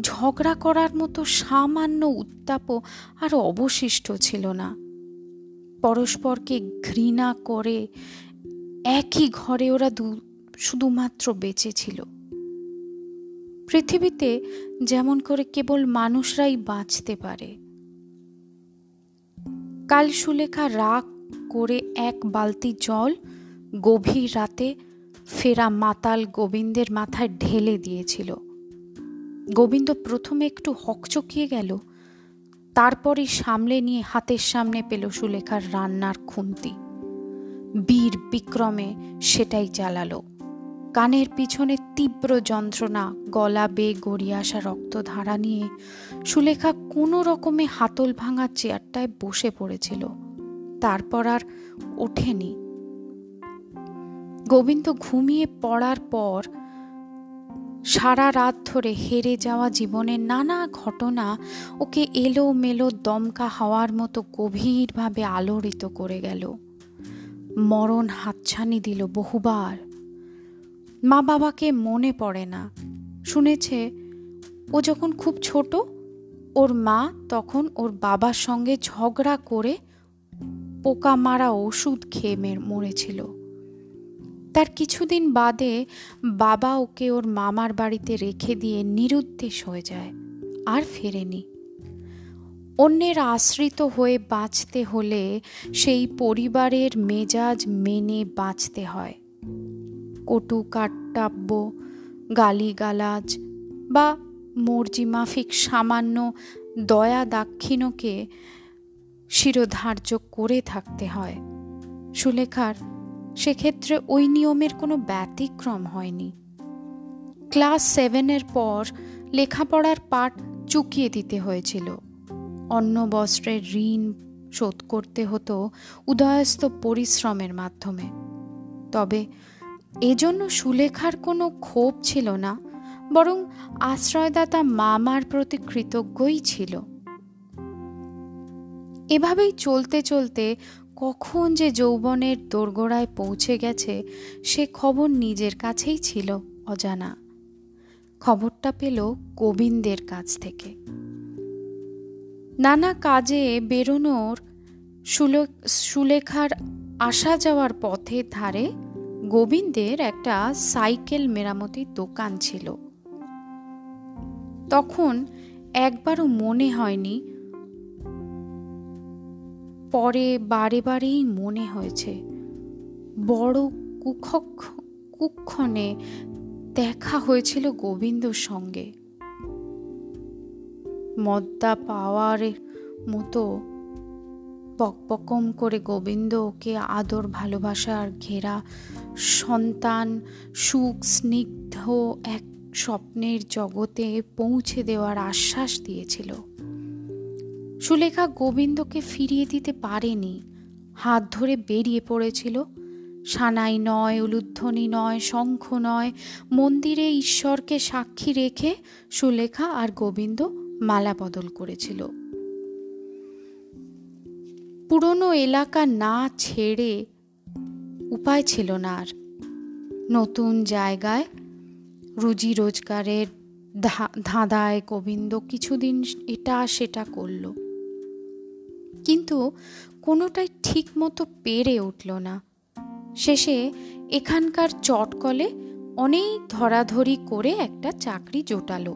ঝগড়া করার মতো সামান্য উত্তাপও আর অবশিষ্ট ছিল না। পরস্পরকে ঘৃণা করে একই ঘরে ওরা দু, শুধুমাত্র বেঁচে ছিল। পৃথিবীতে যেমন করে কেবল মানুষরাই বাঁচতে পারে। কাল সুলেখা রাগ করে এক বালতি জল গভীর রাতে ফেরা মাতাল গোবিন্দের মাথায় ঢেলে দিয়েছিল। গোবিন্দ প্রথমে একটু হকচকিয়ে গেল, তারপরই সামলে নিয়ে হাতের সামনে পেল সুলেখার রান্নার খুন্তি। বীর বিক্রমে সেটাই চালালো কানের পিছনে তীব্র যন্ত্রণা, গলা বে গড়িয়ে আসা রক্তধারা নিয়ে সুলেখা কোনো রকমে হাতল ভাঙা চেয়ারটায় বসে পড়েছিল। তারপর আর ওঠেনি। গোবিন্দ ঘুমিয়ে পড়ার পর সারা রাত ধরে হেরে যাওয়া জীবনের নানা ঘটনা ওকে এলো মেলো দমকা হওয়ার মতো গভীরভাবে আলোড়িত করে গেল। মরণ হাতছানি দিল বহুবার। মা বাবাকে মনে পড়ে না। শুনেছে, ও যখন খুব ছোট, ওর মা তখন ওর বাবার সঙ্গে ঝগড়া করে পোকা মারা ওষুধ খেয়ে মরেছিল। তার কিছুদিন বাদে বাবা ওকে ওর মামার বাড়িতে রেখে দিয়ে নিরুদ্দেশ হয়ে যায়, আর ফেরেনি। অন্যের আশ্রিত হয়ে বাঁচতে হলে সেই পরিবারের মেজাজ মেনে বাঁচতে হয়। কটু কাট্টাব্য, গালিগালাজ বা মর্জিমাফিক সামান্য দয়া দাক্ষিণকে শিরোধার্য করে থাকতে হয়। সুলেখার সেক্ষেত্রে ওই নিয়মের কোনো ব্যতিক্রম হয়নি। ক্লাস সেভেনের পর লেখাপড়ার পাঠ চুকিয়ে দিতে হয়েছিল। অন্ন বস্ত্রের ঋণ শোধ করতে হতো উদয়স্ত পরিশ্রমের মাধ্যমে। তবে এজন্য সুলেখার কোনো ক্ষোভ ছিল না, বরং আশ্রয়দাতা মামার প্রতি কৃতজ্ঞই ছিল। এভাবেই চলতে চলতে কখন যে যৌবনের দোরগোড়ায় পৌঁছে গেছে, সে খবর নিজের কাছেই ছিল অজানা। খবরটা পেল গোবিন্দের কাছ থেকে। নানা কাজে বেরোনোর সুলেখার আসা যাওয়ার পথে ধারে গোবিন্দের একটা সাইকেল মেরামতির দোকান ছিল। তখন একবারও মনে হয়নি পরে বারে বারেই মনে হয়েছে, বড় কুক্ষক কুক্ষণে দেখা হয়েছিল গোবিন্দর সঙ্গে। মদ্দা পাওয়ার মতো পকপকম করে গোবিন্দ ওকে আদর ভালোবাসার ঘেরা সন্তান, সুখ, স্নিগ্ধ এক স্বপ্নের জগতে পৌঁছে দেওয়ার আশ্বাস দিয়েছিল। সুলেখা গোবিন্দকে ফিরিয়ে দিতে পারেনি। হাত ধরে বেরিয়ে পড়েছিল। সানাই নয়, উলুধ্বনি নয়, শঙ্খ নয়, মন্দিরে ঈশ্বরকে সাক্ষী রেখে সুলেখা আর গোবিন্দ মালা বদল করেছিল। পুরনো এলাকা না ছেড়ে উপায় ছিল না আর। নতুন জায়গায় রুজি রোজগারের ধাঁধায় গোবিন্দ কিছুদিন এটা সেটা করল। কিন্তু কোনোটাই ঠিক মতো পেরে উঠল না। শেষে এখানকার চটকলে অনেক ধরাধরি করে একটা চাকরি জোটালো।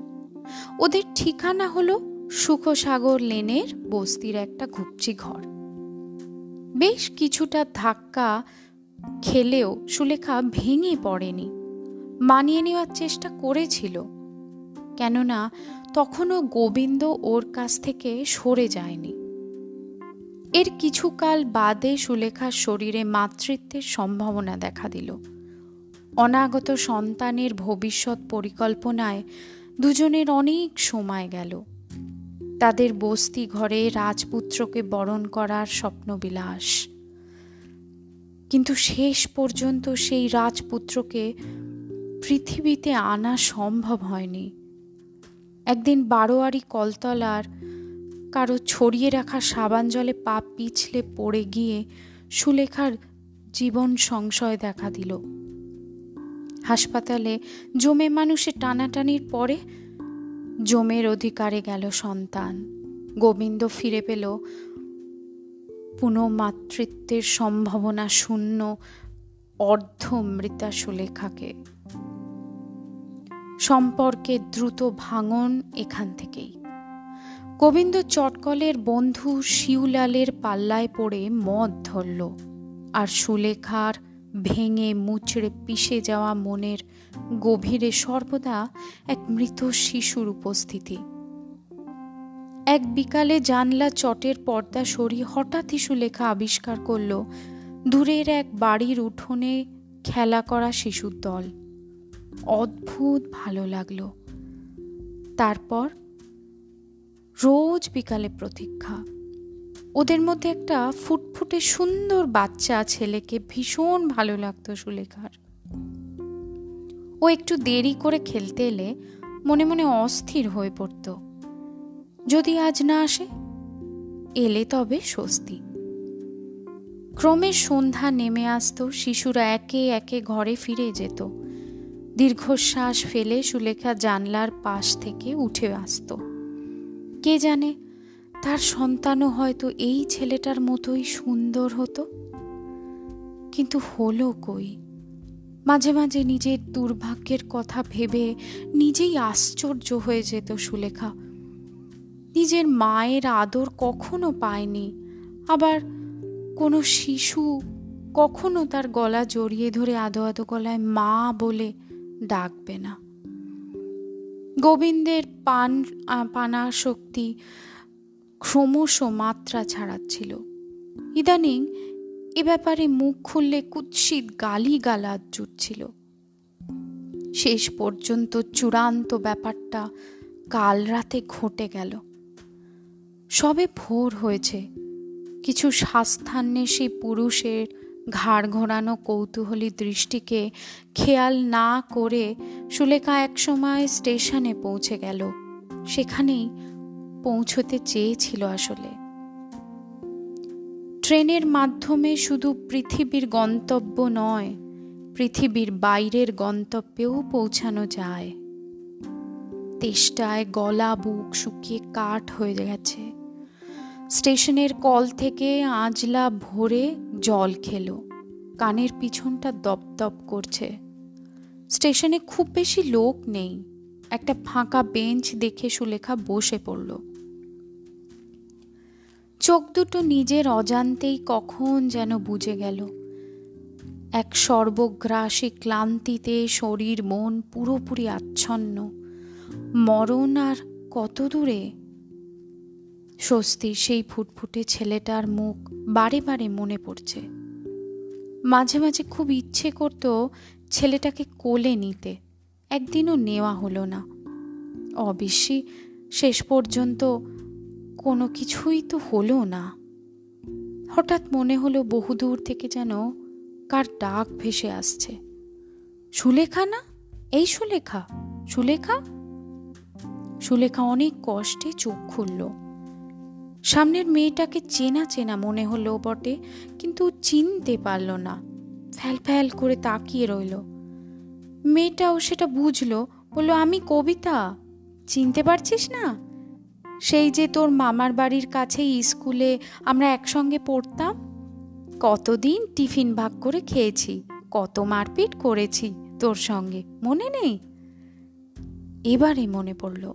ওদের ঠিকানা হলো সুখসাগর লেনের বস্তির একটা ঘুপচি ঘর। বেশ কিছুটা ধাক্কা খেলেও সুলেখা ভেঙে পড়েনি। মানিয়ে নেওয়ার চেষ্টা করেছিল। কেননা তখনও গোবিন্দ ওর কাছ থেকে সরে যায়নি। এর কিছুকাল বাদে সুলেখার শরীরে মাতৃত্বের সম্ভাবনা দেখা দিল। অনাগত সন্তানের ভবিষ্যৎ পরিকল্পনায় দুজনের অনেক সময় গেল। তাদের বস্তি ঘরে রাজপুত্রকে বরণ করার স্বপ্নবিলাস। কিন্তু শেষ পর্যন্ত সেই রাজপুত্রকে পৃথিবীতে আনা সম্ভব হয়নি। একদিন বারোয়ারি কলতলার কারও ছড়িয়ে রাখা সাবান জলে পা পিছলে পড়ে গিয়ে সুলেখার জীবন সংশয় দেখা দিল। হাসপাতালে জমে মানুষের টানাটানির পরে জমের অধিকারে গেল সন্তান। গোবিন্দ ফিরে পেল। পুনঃমাতৃত্বের সম্ভাবনা শূন্য অর্ধ মৃতা সুলেখাকে। সম্পর্কে দ্রুত ভাঙন এখান থেকেই। গোবিন্দ চটকলের বন্ধু শিউলালের পাল্লায় পড়ে মদ ধরল, আর সুলেখার ভেঙে মুচড়ে পিষে যাওয়া মনের গভীরে সর্বদা এক মৃত শিশুর উপস্থিতি। এক বিকালে জানলা চটের পর্দা সরিয়ে হঠাৎই সুলেখা আবিষ্কার করল, দূরের এক বাড়ির উঠোনে খেলা করা শিশুর দল। অদ্ভুত ভালো লাগল। তারপর রোজ বিকালে প্রতীক্ষা। ওদের মধ্যে একটা ফুটফুটে সুন্দর বাচ্চা ছেলেকে ভীষণ ভালো লাগতো সুলেখার। ও একটু দেরি করে খেলতে এলে মনে মনে অস্থির হয়ে পড়ত। যদি আজ না আসে, এলে তবে স্বস্তি। ক্রমে সন্ধ্যা নেমে আসত, শিশুরা একে একে ঘরে ফিরে যেত। দীর্ঘশ্বাস ফেলে সুলেখা জানলার পাশ থেকে উঠে আসত। কে জানে, তার সন্তানও হয়তো এই ছেলেটার মতোই সুন্দর হতো। কিন্তু হলো কই? মাঝে মাঝে নিজের দুর্ভাগ্যের কথা ভেবে নিজেই আশ্চর্য হয়ে যেত সুলেখা। নিজের মায়ের আদর কখনো পায়নি, আবার কোনো শিশু কখনো তার গলা জড়িয়ে ধরে আদো আদো গলায় মা বলে ডাকবে না। গোবিন্দের পান পানা শক্তি ক্রমশ মাত্রা ছাড়াচ্ছিল। ইদানিং এ ব্যাপারে মুখ খুললে কুৎসিত গালি গালাজ জুটছিল। শেষ পর্যন্ত চূড়ান্ত ব্যাপারটা কাল রাতে ঘটে গেল। সবে ভোর হয়েছে। কিছু স্বাস্থান্বেষী পুরুষের ঘাড় ঘোরানো কৌতূহলী দৃষ্টিকে খেয়াল না করে সুলেখা একসময় স্টেশনে পৌঁছে গেল। সেখানেই পৌঁছতে চেয়েছিল আসলে। ট্রেনের মাধ্যমে শুধু পৃথিবীর গন্তব্য নয়, পৃথিবীর বাইরের গন্তব্যেও পৌঁছানো যায়। তেষ্টায় গলা বুক শুকিয়ে কাঠ হয়ে গেছে। স্টেশনের কল থেকে আজলা ভরে জল খেলো। কানের পিছনটা দপদপ করছে। স্টেশনে খুব বেশি লোক নেই। একটা ফাঁকা বেঞ্চ দেখে সুলেখা বসে পড়ল। চোখ দুটো নিজের অজান্তেই কখন যেন বুঝে গেল। এক সর্বগ্রাসী ক্লান্তিতে শরীর মন পুরোপুরি আচ্ছন্ন। মরণ আর কত দূরে? স্বস্তির সেই ফুটফুটে ছেলেটার মুখ বারে বারে মনে পড়ছে। মাঝে মাঝে খুব ইচ্ছে করত ছেলেটাকে কোলে নিতে একদিনও নেওয়া হলো না। অবশ্যই শেষ পর্যন্ত কোনো কিছুই তো হলো না। হঠাৎ মনে হলো বহুদূর থেকে যেন কার ডাক ভেসে আসছে। সুলেখা না? এই সুলেখা? সুলেখা? সুলেখা অনেক কষ্টে চোখ খুলল। সামনের মেয়েটাকে চেনা চেনা মনে হলো বটে, কিন্তু চিনতে পারল না। ফ্যাল ফ্যাল করে তাকিয়ে রইল। মেয়েটাও সেটা বুঝলো, বলল, আমি কবিতা, চিনতে পারছিস না? সেই যে তোর মামার বাড়ির কাছেই স্কুলে আমরা একসঙ্গে পড়তাম? কতদিন টিফিন ভাগ করে খেয়েছি, কত মারপিট করেছি তোর সঙ্গে, মনে নেই? এবারে মনে পড়ল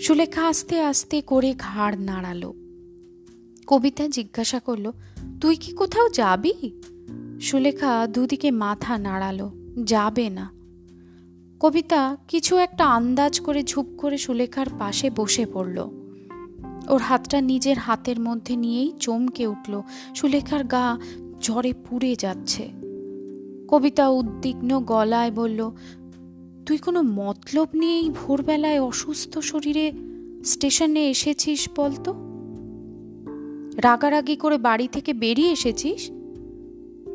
সুলেখা আস্তে আস্তে করে ঘাড় নাড়ালো। কবিতা জিজ্ঞাসা করল, তুই কি কোথাও যাবি? সুলেখা দুদিকে মাথা নাড়ালো, যাবে না। কবিতা কিছু একটা আন্দাজ করে ঝুপ করে সুলেখার পাশে বসে পড়ল। ওর হাতটা নিজের হাতের মধ্যে নিয়েই চমকে উঠল, সুলেখার গা জ্বরে পুড়ে যাচ্ছে। কবিতা উদ্বিগ্ন গলায় বলল তুই কোনো মতলব নিয়েই ভোরবেলায় অসুস্থ শরীরে স্টেশনে এসেছিস বলতো? রাগারাগি করে বাড়ি থেকে বেরিয়ে এসেছিস?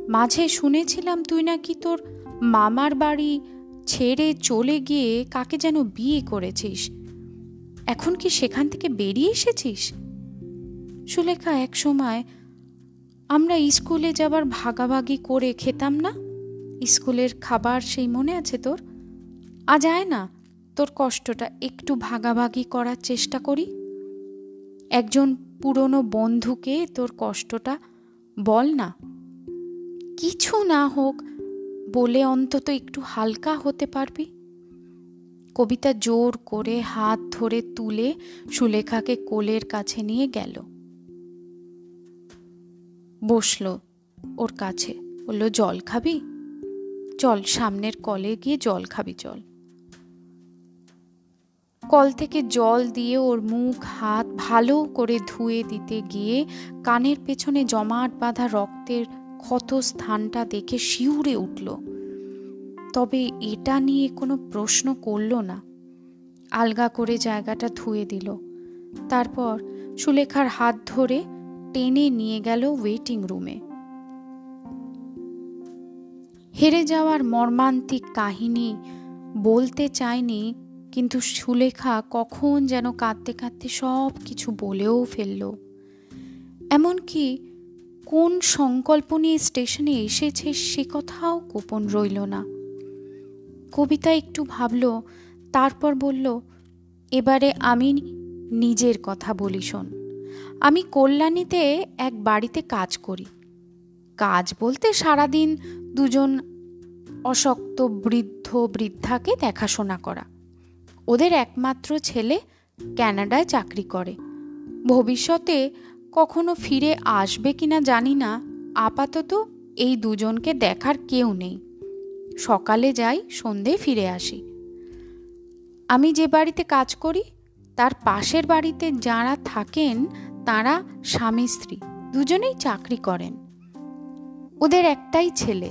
মাঝে শুনেছিলাম তুই নাকি তোর মামার বাড়ি ছেড়ে চলে গিয়ে কাকে যেন বিয়ে করেছিস। এখন কি সেখান থেকে বেরিয়ে এসেছিস? সুলেখা, এক সময় আমরা স্কুলে যাবার ভাগাভাগি করে খেতাম না? স্কুলের খাবার সেই মনে আছে তোর? আজ আয় না, তোর কষ্টটা একটু ভাগাভাগি করার চেষ্টা করি। একজন পুরনো বন্ধুকে তোর কষ্টটা বল না। কিছু না হোক, বলে অন্তত একটু হালকা হতে পারবি। কবিতা জোর করে হাত ধরে তুলে সুলেখাকে কোলের কাছে নিয়ে গেল। বসল ওর কাছে, বলল, জল খাবি? চল সামনের কলে গিয়ে জল খাবি চল কল থেকে জল দিয়ে ওর মুখ, হাত ভালো করে ধুয়ে দিতে গিয়ে কানের পেছনে জমাট বাঁধা রক্তের ক্ষত স্থানটা দেখে শিউরে উঠল। তবে এটা নিয়ে কোনো প্রশ্ন করল না। আলগা করে জায়গাটা ধুয়ে দিল। তারপর সুলেখার হাত ধরে টেনে নিয়ে গেল ওয়েটিং রুমে। হেরে যাওয়ার মর্মান্তিক কাহিনী বলতে চায়নি কিন্তু সুলেখা কখন যেন কাঁদতে কাঁদতে সব কিছু বলেও ফেলল। এমনকি কোন সংকল্প নিয়ে স্টেশনে এসেছে সে কথাও গোপন রইল না। কবিতা একটু ভাবল, তারপর বলল, এবারে আমি নিজের কথা বলি শোন। আমি কল্যাণীতে এক বাড়িতে কাজ করি। কাজ বলতে সারাদিন দুজন অশক্ত বৃদ্ধ বৃদ্ধাকে দেখাশোনা করা। ওদের একমাত্র ছেলে ক্যানাডায় চাকরি করে। ভবিষ্যতে কখনো ফিরে আসবে কিনা জানি না, আপাতত এই দুজনকে দেখার কেউ নেই। সকালে যাই, সন্ধে ফিরে আসি। আমি যে বাড়িতে কাজ করি, তার পাশের বাড়িতে যারা থাকেন, তারা স্বামী, স্ত্রী, দুজনেই চাকরি করেন। ওদের একটাই ছেলে,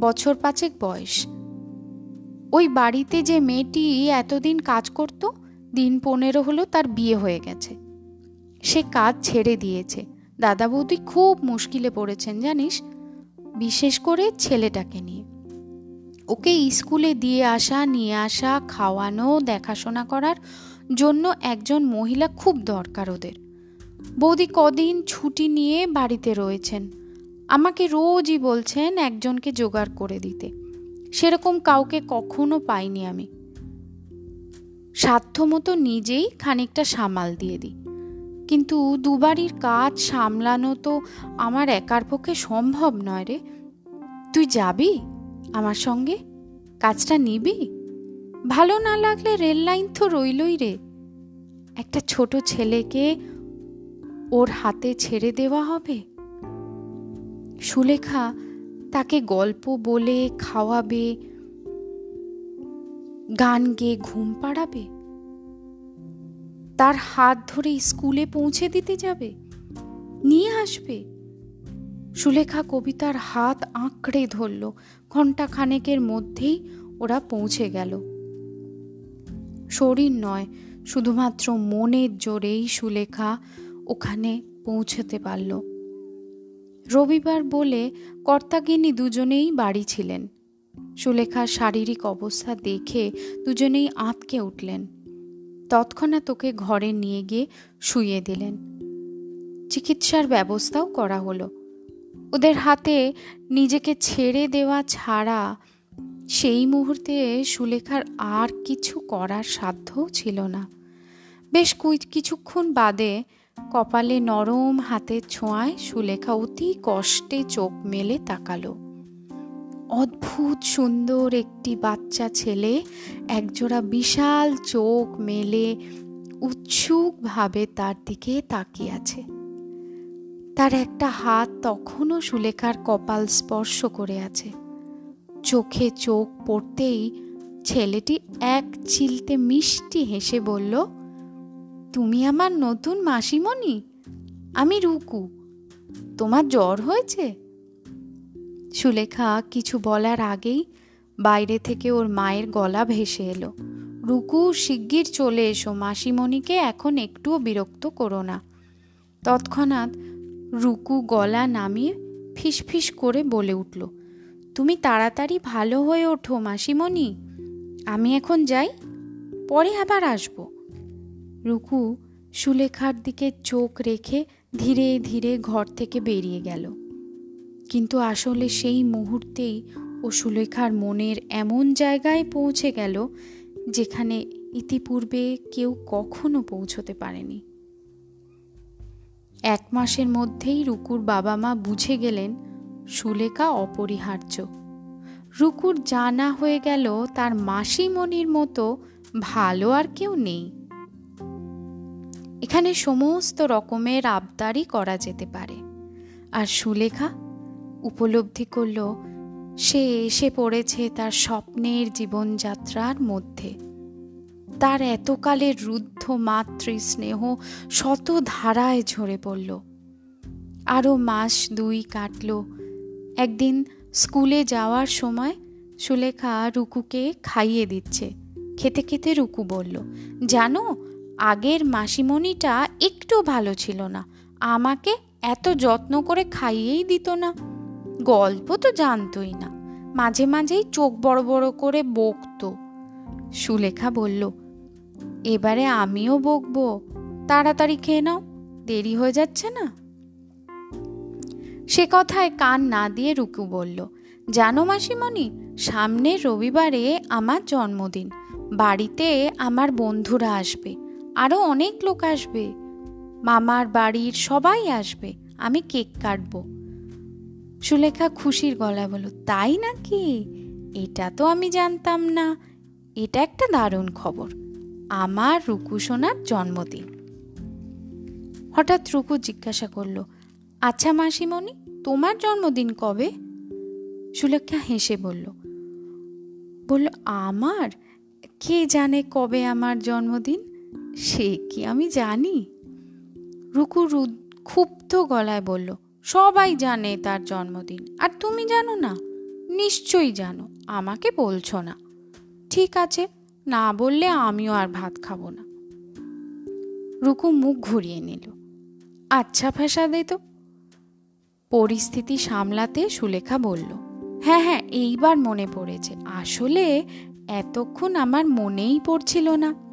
বছর পাঁচেক বয়স। ওই বাড়িতে যে মেয়েটি এতদিন কাজ করত, দিন পনেরো হলো তার বিয়ে হয়ে গেছে। সে কাজ ছেড়ে দিয়েছে। দাদা বৌদি খুব মুশকিলে পড়েছেন, জানিস? বিশেষ করে ছেলেটাকে নিয়ে। ওকে স্কুলে দিয়ে আসা, নিয়ে আসা, খাওয়ানো, দেখাশোনা করার জন্য একজন মহিলা খুব দরকার ওদের। বৌদি কদিন ছুটি নিয়ে বাড়িতে রয়েছেন। আমাকে রোজই বলছেন একজনকে জোগাড় করে দিতে। সেরকম কাউকে কখনো পাইনি আমি। সাধ্যমতো নিজেই খানিকটা সামাল দিয়ে দিই। কিন্তু দুবারির কাজ সামলানো তো আমার একার পক্ষে সম্ভব নয় রে। তুই যাবি আমার সঙ্গে? কাজটা নিবি? ভালো না লাগলে রেল লাইন তো রইলই রে। একটা ছোট ছেলেকে ওর হাতে ছেড়ে দেওয়া হবে? সুলেখা তাকে গল্প বলে, খাওয়াবে, গান গেয়ে ঘুম পাড়াবে? তার হাত ধরে স্কুলে পৌঁছে দিতে যাবে? নিয়ে আসবে? সুলেখা কবিতার হাত আঁকড়ে ধরল। ঘণ্টা খানেকের মধ্যেই ওরা পৌঁছে গেল। শরীর নয়, শুধুমাত্র মনের জোরেই সুলেখা ওখানে পৌঁছতে পারল। রবিবার বলে কর্তাগিনী দুজনেই বাড়ি ছিলেন। সুলেখার শারীরিক অবস্থা দেখে দুজনেই আঁতকে উঠলেন। তৎক্ষণাৎ ওকে ঘরে নিয়ে গিয়ে শুইয়ে দিলেন। চিকিৎসার ব্যবস্থাও করা হলো। ওদের হাতে নিজেকে ছেড়ে দেওয়া ছাড়া সেই মুহূর্তে সুলেখার আর কিছু করার সাধ্যও ছিল না। বেশ কিছুক্ষণ বাদে কপালে নরম হাতের ছোঁয়ায় সুলেখা অতি কষ্টে চোখ মেলে তাকালো। অদ্ভুত সুন্দর একটি বাচ্চা ছেলে, একজোড়া বিশাল চোখ মেলে উৎসুকভাবে তার দিকে তাকিয়ে আছে। তার একটা হাত তখনও সুলেখার কপাল স্পর্শ করে আছে। চোখে চোখ পড়তেই ছেলেটি এক চিলতে মিষ্টি হেসে বলল তুমি আমার নতুন মাসিমণি? আমি রুকু। তোমার জ্বর হয়েছে? সুলেখা কিছু বলার আগেই বাইরে থেকে ওর মায়ের গলা ভেসে এলো। রুকু, শিগগির চলে এসো, মাসিমণিকে এখন একটুও বিরক্ত করো না। তৎক্ষণাৎ রুকু গলা নামিয়ে ফিসফিস করে বলে উঠল, তুমি তাড়াতাড়ি ভালো হয়ে ওঠো, মাসিমণি। আমি এখন যাই, পরে আবার আসব। রুকু সুলেখার দিকে চোখ রেখে ধীরে ধীরে ঘর থেকে বেরিয়ে গেল। কিন্তু আসলে সেই মুহূর্তেই ও সুলেখার মনের এমন জায়গায় পৌঁছে গেল যেখানে ইতিপূর্বে কেউ কখনো পৌঁছতে পারেনি। এক মাসের মধ্যেই রুকুর বাবা মা বুঝে গেলেন সুলেখা অপরিহার্য। রুকুর জানা হয়ে গেল তার মাসিমণির মতো ভালো আর কেউ নেই। এখানে সমস্ত রকমের আবদারই করা যেতে পারে। আর সুলেখা উপলব্ধি করল, সে এসে পড়েছে তার স্বপ্নের জীবনযাত্রার মধ্যে। তার এতকালের রুদ্ধ মাতৃ স্নেহ শত ধারায় ঝরে পড়ল। আরও মাস দুই কাটল। একদিন স্কুলে যাওয়ার সময় সুলেখা রুকুকে খাইয়ে দিচ্ছে। খেতে খেতে রুকু বলল, জানো আগের মাসিমণিটা একটু ভালো ছিল না। আমাকে এত যত্ন করে খাইয়েই দিত না। গল্প তো জানতই না। মাঝে মাঝেই চোখ বড় বড় করে বকতো। সুলেখা বলল, এবারে আমিও বকবো। তাড়াতাড়ি খেয়ে নাও, দেরি হয়ে যাচ্ছে না? সে কথায় কান না দিয়ে রুকু বলল, জানো মাসিমণি, সামনের রবিবারে আমার জন্মদিন। বাড়িতে আমার বন্ধুরা আসবে। আরও অনেক লোক আসবে। মামার বাড়ির সবাই আসবে। আমি কেক কাটব। সুলেখা খুশির গলায় বলল, তাই নাকি? এটা তো আমি জানতাম না। এটা একটা দারুণ খবর। আমার রুকু সোনার জন্মদিন। হঠাৎ রুকু জিজ্ঞাসা করল আচ্ছা মাসিমণি, তোমার জন্মদিন কবে? সুলেখা হেসে বলল বলল, আমার? কে জানে কবে আমার জন্মদিন? সে কি আমি জানি? রুকু ক্ষুব্ধ গলায় বলল, সবাই জানে তার জন্মদিন, আর তুমি জানো না? নিশ্চয়ই জানো, আমাকে বলছো না। ঠিক আছে, না বললে আমিও আর ভাত খাব না। রুকু মুখ ঘুরিয়ে নিল আচ্ছা ফেসা দে তো? পরিস্থিতি সামলাতে সুলেখা বলল হ্যাঁ হ্যাঁ এইবার মনে পড়েছে, আসলে এতক্ষণ আমার মনেই পড়ছিল না।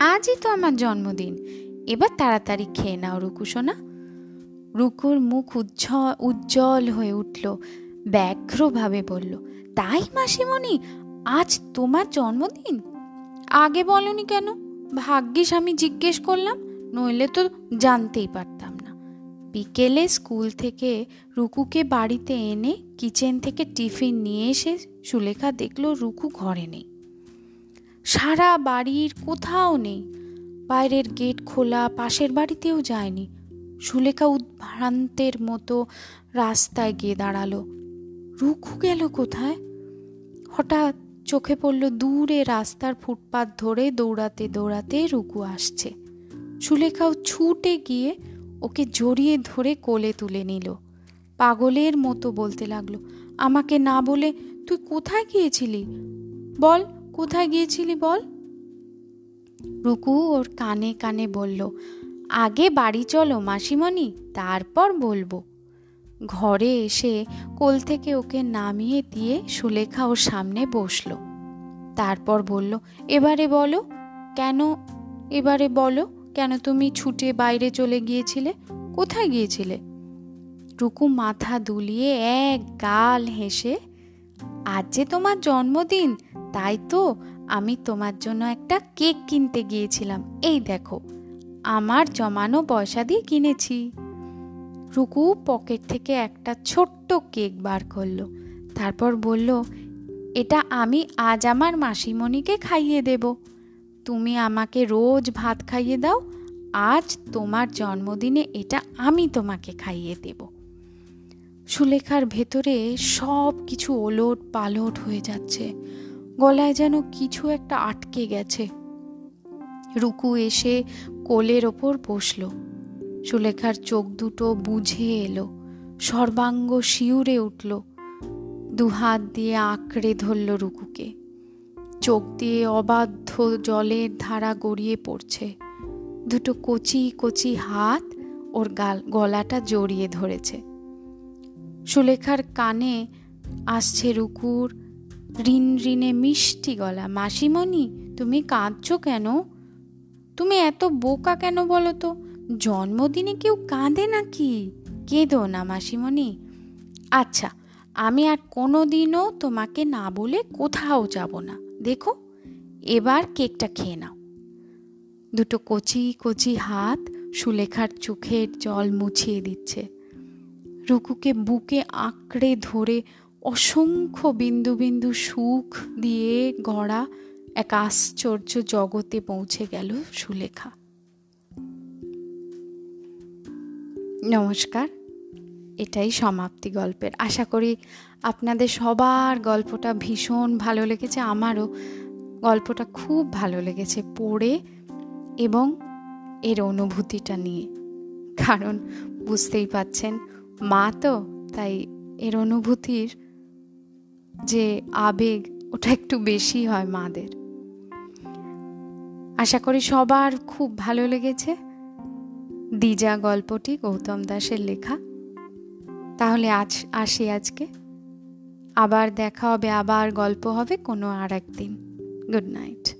আজই তো আমার জন্মদিন। এবার তাড়াতাড়ি খেয়ে নাও, রুকু রুকুসোনা রুকুর মুখ উজ্জ্বল উজ্জ্বল হয়ে উঠল, ব্যগ্রভাবে বলল, তাই মাসিমণি, আজ তোমার জন্মদিন? আগে বলনি কেন? ভাগ্যিস আমি জিজ্ঞেস করলাম, নইলে তো জানতেই পারতাম না। বিকেলে স্কুল থেকে রুকুকে বাড়িতে এনে কিচেন থেকে টিফিন নিয়ে এসে সুলেখা দেখল রুকু ঘরে নেই। সারা বাড়ির কোথাও নেই। বাইরের গেট খোলা, পাশের বাড়িতেও যায়নি। সুলেখা উদ্ভ্রান্তের মতো রাস্তায় গিয়ে দাঁড়াল। রুখু গেল কোথায়? হঠাৎ চোখে পড়ল দূরে রাস্তার ফুটপাত ধরে দৌড়াতে দৌড়াতে রুকু আসছে। সুলেখাও ছুটে গিয়ে ওকে জড়িয়ে ধরে কোলে তুলে নিল। পাগলের মতো বলতে লাগল, আমাকে না বলে তুই কোথায় গিয়েছিলি? বল কোথায় গিয়েছিলি বল? রুকু ওর কানে কানে বলল, আগে বাড়ি চলো মাসিমণি, তারপর বলব। ঘরে এসে কোল থেকে ওকে নামিয়ে দিয়ে সুলেখা ওর সামনে বসল। তারপর বলল, এবারে বলো, কেন, এবারে বলো, কেন তুমি ছুটে বাইরে চলে গিয়েছিলে? কোথায় গিয়েছিলে? রুকু মাথা দুলিয়ে এক গাল হেসে, আজ যে তোমার জন্মদিন তাই তো আমি তোমার জন্য একটা কেক কিনতে গিয়েছিলাম। এই দেখো, আমার জমানো পয়সা দিয়ে কিনেছি। রুকু পকেট থেকে একটা ছোট্ট কেক বার করল। তারপর বলল, এটা আমি আজ আমার মাসিমণিকে খাইয়ে দেব। তুমি আমাকে রোজ ভাত খাইয়ে দাও, আজ তোমার জন্মদিনে এটা আমি তোমাকে খাইয়ে দেব। সুলেখার ভেতরে সব কিছু ওলট পালট হয়ে যাচ্ছে। গলায় যেন কিছু একটা আটকে গেছে। রুকু এসে কোলের ওপর বসল। সুলেখার চোখ দুটো বুঝে এলো। সর্বাঙ্গ শিউরে উঠল। দুহাত দিয়ে আঁকড়ে ধরল রুকুকে। চোখ দিয়ে অবাধ্য জলের ধারা গড়িয়ে পড়ছে। দুটো কচি কচি হাত ওর গাল, গলাটা জড়িয়ে ধরেছে। সুলেখার কানে আসছে রুকুর রিন রিনে মিষ্টি গলা। মাসিমণি, তুমি কাঁদছো কেন? তুমি এত বোকা কেন বলো তো? জন্মদিনে কেউ কাঁদে নাকি? কেঁদো না মাসিমণি। আচ্ছা আমি আর কোনো দিনও তোমাকে না বলে কোথাও যাব না। দেখো, এবার কেকটা খেয়ে নাও। দুটো কচি কচি হাত সুলেখার চোখের জল মুছিয়ে দিচ্ছে। রুকুকে বুকে আঁকড়ে ধরে অসংখ্য বিন্দু বিন্দু সুখ দিয়ে গড়া এক আশ্চর্য জগতে পৌঁছে গেল সুলেখা। নমস্কার, এটাই সমাপ্তি গল্পের। আশা করি আপনাদের সবার গল্পটা ভীষণ ভালো লেগেছে, আমারও গল্পটা খুব ভালো লেগেছে পড়ে এবং এর অনুভূতিটা নিয়ে। কারণ বুঝতেই পাচ্ছেন, মা তো, তাই এর অনুভূতির যে আবেগ, ওটা একটু বেশি হয় মাদের। আশা করি সবার খুব ভালো লেগেছে দিজা গল্পটি, গৌতম দাসের লেখা। তাহলে আজ আসি আজকে। আবার দেখা হবে, আবার গল্প হবে কোনো আর একদিন গুড নাইট।